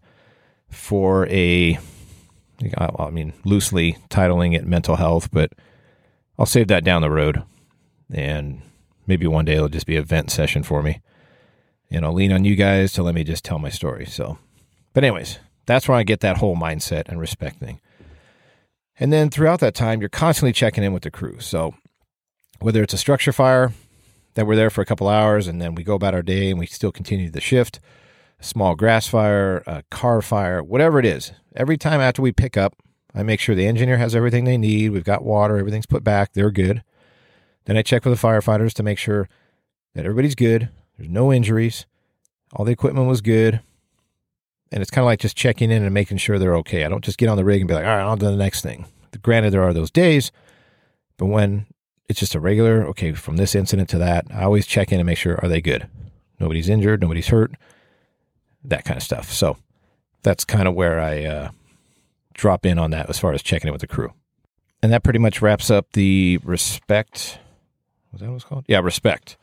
for a, I mean, loosely titling it mental health, but I'll save that down the road. And maybe one day it'll just be a vent session for me. And I'll lean on you guys to let me just tell my story. So, but, anyways, that's where I get that whole mindset and respect thing. And then throughout that time, you're constantly checking in with the crew. So whether it's a structure fire that we're there for a couple hours and then we go about our day and we still continue the shift, small grass fire, a car fire, whatever it is, every time after we pick up, I make sure the engineer has everything they need. We've got water, everything's put back, they're good. Then I check with the firefighters to make sure that everybody's good, there's no injuries, all the equipment was good, and it's kind of like just checking in and making sure they're okay. I don't just get on the rig and be like, all right, on to the next thing. Granted, there are those days, but when it's just a regular, okay, from this incident to that, I always check in and make sure, are they good? Nobody's injured, nobody's hurt, that kind of stuff. So that's kind of where I uh, drop in on that as far as checking in with the crew. And that pretty much wraps up the respect. Was that what it's called? Yeah, respect.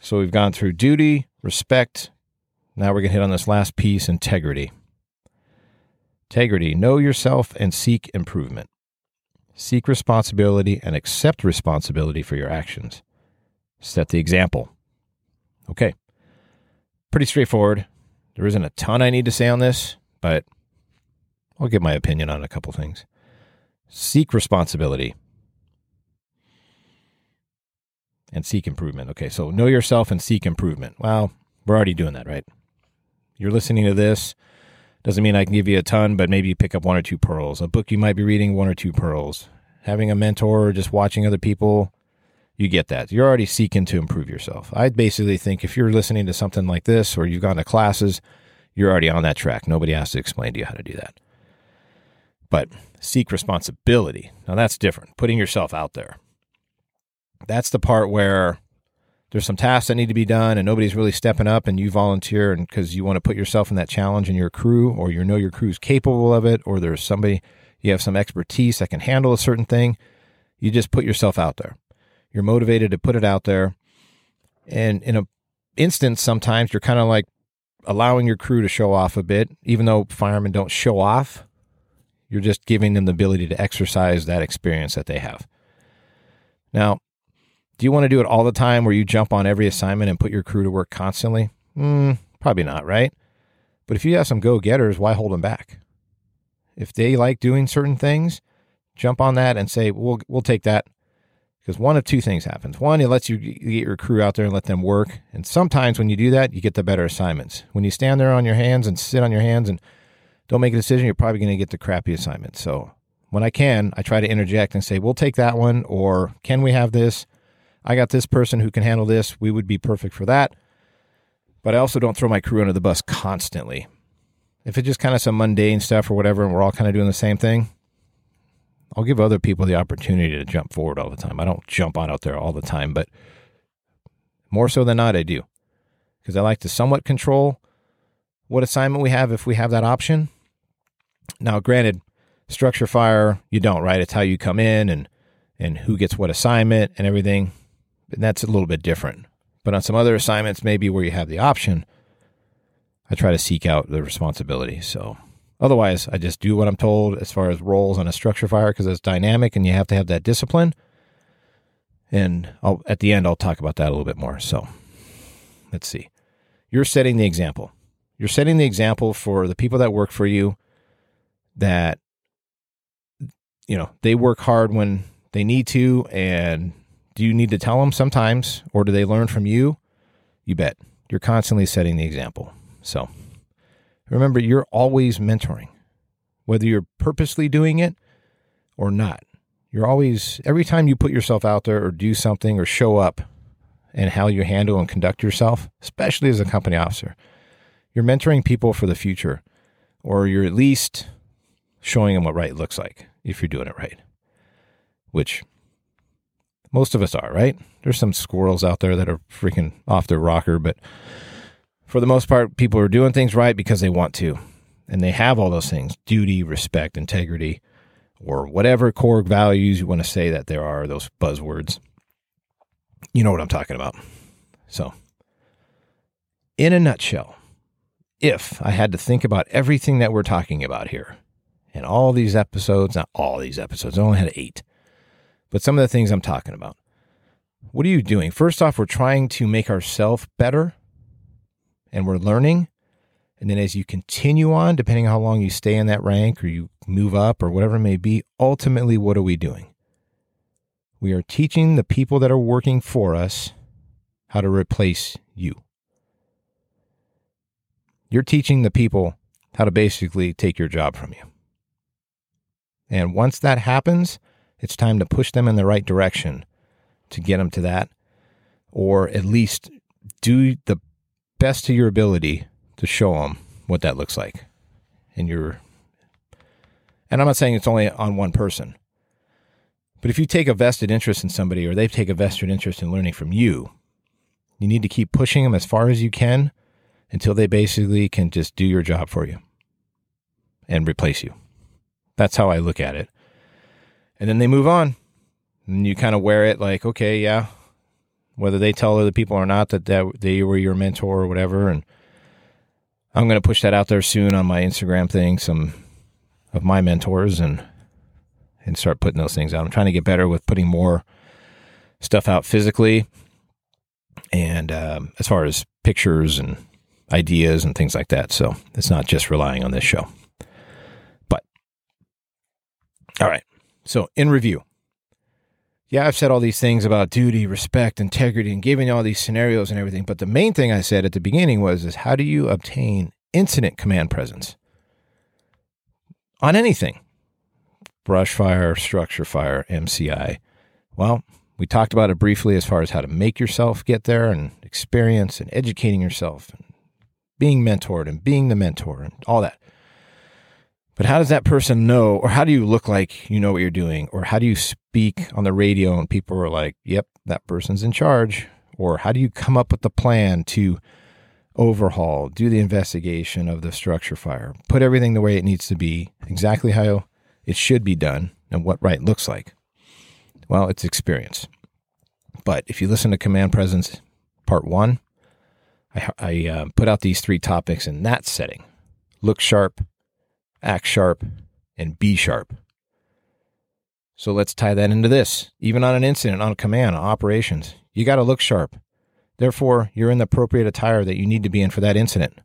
So we've gone through duty, respect, now we're going to hit on this last piece integrity. Integrity know yourself and seek improvement. Seek responsibility and accept responsibility for your actions. Set the example. Okay. Pretty straightforward. There isn't a ton I need to say on this, but I'll give my opinion on a couple things. Seek responsibility and seek improvement. Okay, so know yourself and seek improvement. Well, we're already doing that, right? You're listening to this. Doesn't mean I can give you a ton, but maybe you pick up one or two pearls. A book you might be reading, one or two pearls. Having a mentor or just watching other people, you get that. You're already seeking to improve yourself. I basically think if you're listening to something like this or you've gone to classes, you're already on that track. Nobody has to explain to you how to do that. But seek responsibility. Now that's different. Putting yourself out there. That's the part where there's some tasks that need to be done and nobody's really stepping up and you volunteer and because you want to put yourself in that challenge in your crew or you know your crew's capable of it or there's somebody you have some expertise that can handle a certain thing you just put yourself out there you're motivated to put it out there and in a instance sometimes you're kind of like allowing your crew to show off a bit even though firemen don't show off you're just giving them the ability to exercise that experience that they have now do you want to do it all the time where you jump on every assignment and put your crew to work constantly? Mm, probably not, right? But if you have some go getters, why hold them back? If they like doing certain things, jump on that and say, we'll, we'll take that. Because one of two things happens. One, it lets you get your crew out there and let them work. And sometimes when you do that, you get the better assignments. When you stand there on your hands and sit on your hands and don't make a decision, you're probably going to get the crappy assignment. So when I can, I try to interject and say, we'll take that one, or can we have this? I got this person who can handle this. We would be perfect for that. But I also don't throw my crew under the bus constantly. If it's just kind of some mundane stuff or whatever, and we're all kind of doing the same thing, I'll give other people the opportunity to jump forward all the time. I don't jump on out there all the time, but more so than not, I do. Because I like to somewhat control what assignment we have if we have that option. Now, granted, structure fire, you don't, right? It's how you come in and and who gets what assignment and everything. And that's a little bit different. But on some other assignments, maybe where you have the option, I try to seek out the responsibility. So otherwise, I just do what I'm told as far as roles on a structure fire because it's dynamic and you have to have that discipline. And I'll, at the end, I'll talk about that a little bit more. So let's see. You're setting the example. You're setting the example for the people that work for you that you know they work hard when they need to and do you need to tell them sometimes or do they learn from you you bet you're constantly setting the example so remember you're always mentoring whether you're purposely doing it or not you're always every time you put yourself out there or do something or show up and how you handle and conduct yourself especially as a company officer you're mentoring people for the future or you're at least showing them what right looks like if you're doing it right, which most of us are, right? There's some squirrels out there that are freaking off their rocker, but for the most part, people are doing things right because they want to. And they have all those things duty, respect, integrity, or whatever core values you want to say that there are, those buzzwords. You know what I'm talking about. So, in a nutshell, if I had to think about everything that we're talking about here, and all these episodes, not all these episodes, I only had eight, but some of the things I'm talking about. What are you doing? First off, we're trying to make ourselves better and we're learning. And then as you continue on, depending on how long you stay in that rank or you move up or whatever it may be, ultimately, what are we doing? We are teaching the people that are working for us how to replace you. You're teaching the people how to basically take your job from you. And once that happens, it's time to push them in the right direction to get them to that, or at least do the best to your ability to show them what that looks like. And you're, and I'm not saying it's only on one person, but if you take a vested interest in somebody or they take a vested interest in learning from you, you need to keep pushing them as far as you can until they basically can just do your job for you and replace you. That's how I look at it. And then they move on. And you kind of wear it like, okay, yeah, whether they tell other people or not that, that they were your mentor or whatever. And I'm going to push that out there soon on my Instagram thing, some of my mentors and and start putting those things out. I'm trying to get better with putting more stuff out physically and um, as far as pictures and ideas and things like that. So it's not just relying on this show. But all right. So, in review, yeah, I've said all these things about duty, respect, integrity, and giving all these scenarios and everything. But the main thing I said at the beginning was, is how do you obtain incident command presence on anything? Brush fire, structure fire, MCI. Well, we talked about it briefly as far as how to make yourself get there and experience and educating yourself and being mentored and being the mentor and all that. But how does that person know, or how do you look like you know what you're doing? Or how do you speak on the radio and people are like, yep, that person's in charge? Or how do you come up with the plan to overhaul, do the investigation of the structure fire, put everything the way it needs to be, exactly how it should be done, and what right looks like? Well, it's experience. But if you listen to Command Presence Part 1, I, I uh, put out these three topics in that setting look sharp, act sharp, and be sharp. So let's tie that into this. Even on an incident, on a command, on operations, you got to look sharp. Therefore, you're in the appropriate attire that you need to be in for that incident.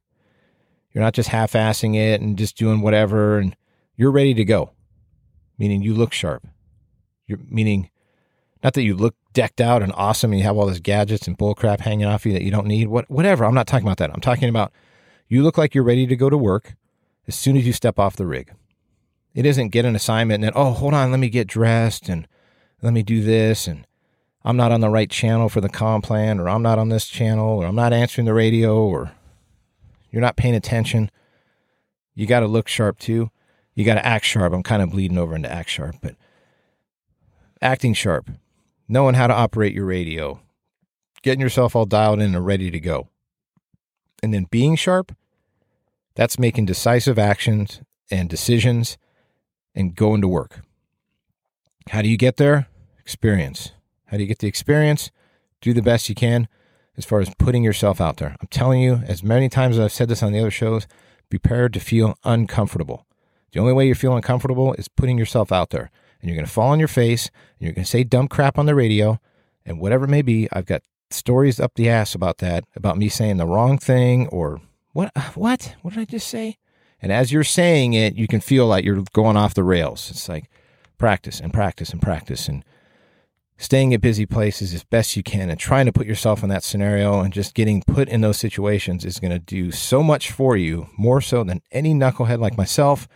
You're not just half assing it and just doing whatever, and you're ready to go, meaning you look sharp. You're, meaning, not that you look decked out and awesome and you have all these gadgets and bullcrap hanging off you that you don't need, what, whatever. I'm not talking about that. I'm talking about you look like you're ready to go to work as soon as you step off the rig. It isn't get an assignment and then, oh, hold on, let me get dressed and let me do this. And I'm not on the right channel for the com plan, or I'm not on this channel, or I'm not answering the radio, or you're not paying attention. You got to look sharp too. You got to act sharp. I'm kind of bleeding over into act sharp, but acting sharp, knowing how to operate your radio, getting yourself all dialed in and ready to go. And then being sharp, that's making decisive actions and decisions and going to work. How do you get there? Experience. How do you get the experience? Do the best you can as far as putting yourself out there. I'm telling you, as many times as I've said this on the other shows, be prepared to feel uncomfortable. The only way you feel uncomfortable is putting yourself out there. And you're going to fall on your face, and you're going to say dumb crap on the radio, and whatever it may be. I've got stories up the ass about that, about me saying the wrong thing or what? Uh, what? What did I just say? And as you're saying it, you can feel like you're going off the rails. It's like practice and practice and practice and staying at busy places as best you can and trying to put yourself in that scenario and just getting put in those situations is going to do so much for you, more so than any knucklehead like myself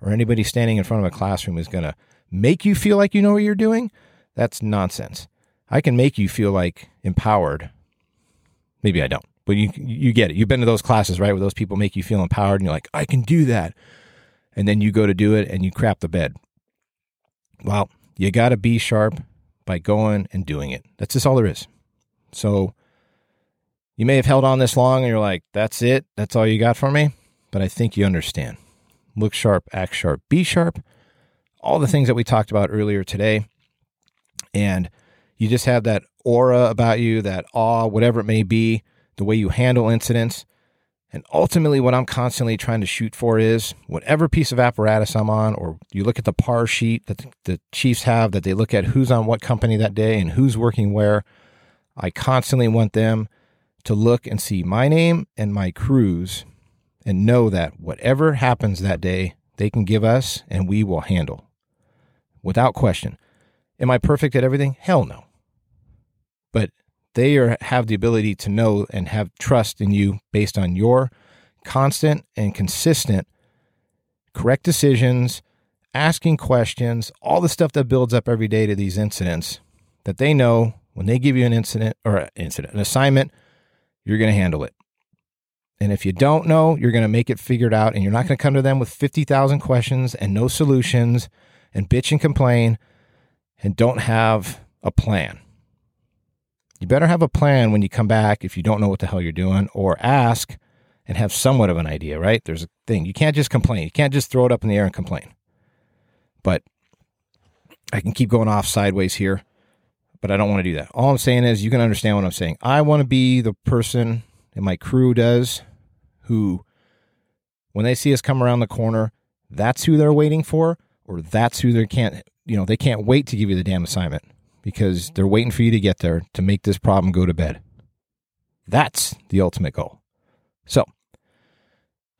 or anybody standing in front of a classroom is going to make you feel like you know what you're doing. That's nonsense. I can make you feel like empowered. Maybe I don't. But you you get it. You've been to those classes, right? Where those people make you feel empowered and you're like, I can do that. And then you go to do it and you crap the bed. Well, you got to be sharp by going and doing it. That's just all there is. So you may have held on this long and you're like, that's it. That's all you got for me. But I think you understand. Look sharp, act sharp, be sharp. All the things that we talked about earlier today. And you just have that aura about you, that awe, whatever it may be, the way you handle incidents. And ultimately, what I'm constantly trying to shoot for is whatever piece of apparatus I'm on, or you look at the par sheet that the Chiefs have, that they look at who's on what company that day and who's working where. I constantly want them to look and see my name and my crews and know that whatever happens that day, they can give us and we will handle without question. Am I perfect at everything? Hell no. But they are, have the ability to know and have trust in you based on your constant and consistent correct decisions, asking questions, all the stuff that builds up every day to these incidents that they know when they give you an incident or an incident, an assignment, you're going to handle it. And if you don't know, you're going to make it figured out and you're not going to come to them with 50,000 questions and no solutions and bitch and complain and don't have a plan. You better have a plan when you come back if you don't know what the hell you're doing, or ask and have somewhat of an idea, right? There's a thing. You can't just complain. You can't just throw it up in the air and complain. But I can keep going off sideways here, but I don't want to do that. All I'm saying is you can understand what I'm saying. I want to be the person, and my crew does, who, when they see us come around the corner, that's who they're waiting for, or that's who they can't, you know, they can't wait to give you the damn assignment because they're waiting for you to get there to make this problem go to bed. That's the ultimate goal. So,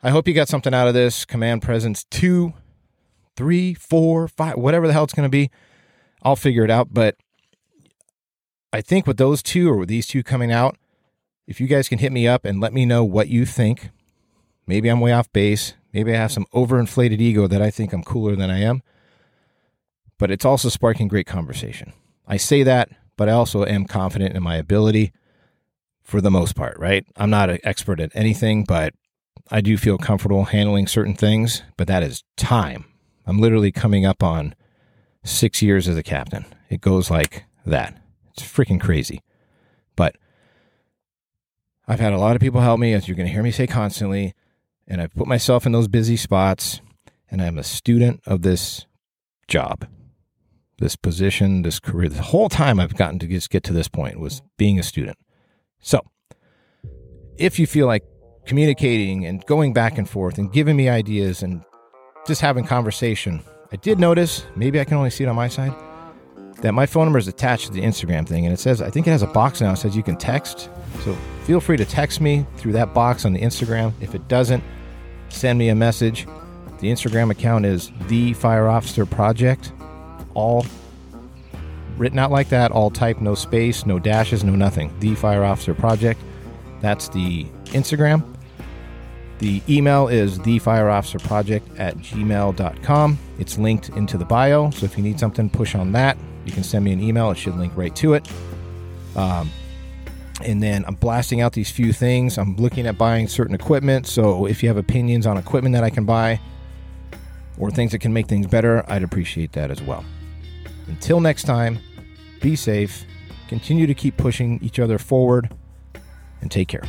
I hope you got something out of this. Command Presence two, three, four, five, whatever the hell it's going to be. I'll figure it out. But I think with those two or with these two coming out, if you guys can hit me up and let me know what you think, maybe I'm way off base. Maybe I have some overinflated ego that I think I'm cooler than I am. But it's also sparking great conversation. I say that, but I also am confident in my ability for the most part, right? I'm not an expert at anything, but I do feel comfortable handling certain things, but that is time. I'm literally coming up on six years as a captain. It goes like that. It's freaking crazy. But I've had a lot of people help me, as you're going to hear me say constantly, and I've put myself in those busy spots, and I'm a student of this job this position, this career. The whole time I've gotten to just get to this point was being a student. So, if you feel like communicating and going back and forth and giving me ideas and just having conversation, I did notice, maybe I can only see it on my side, that my phone number is attached to the Instagram thing. And it says, I think it has a box now. It says you can text. So feel free to text me through that box on the Instagram. If it doesn't, send me a message. The Instagram account is The Fire Officer Project all written out like that, all type, no space, no dashes, no nothing. The Fire Officer Project. That's the Instagram. The email is thefireofficerproject at gmail.com. It's linked into the bio, so if you need something, push on that. You can send me an email, it should link right to it. Um, and then I'm blasting out these few things. I'm looking at buying certain equipment, so if you have opinions on equipment that I can buy or things that can make things better, I'd appreciate that as well. Until next time, be safe, continue to keep pushing each other forward, and take care.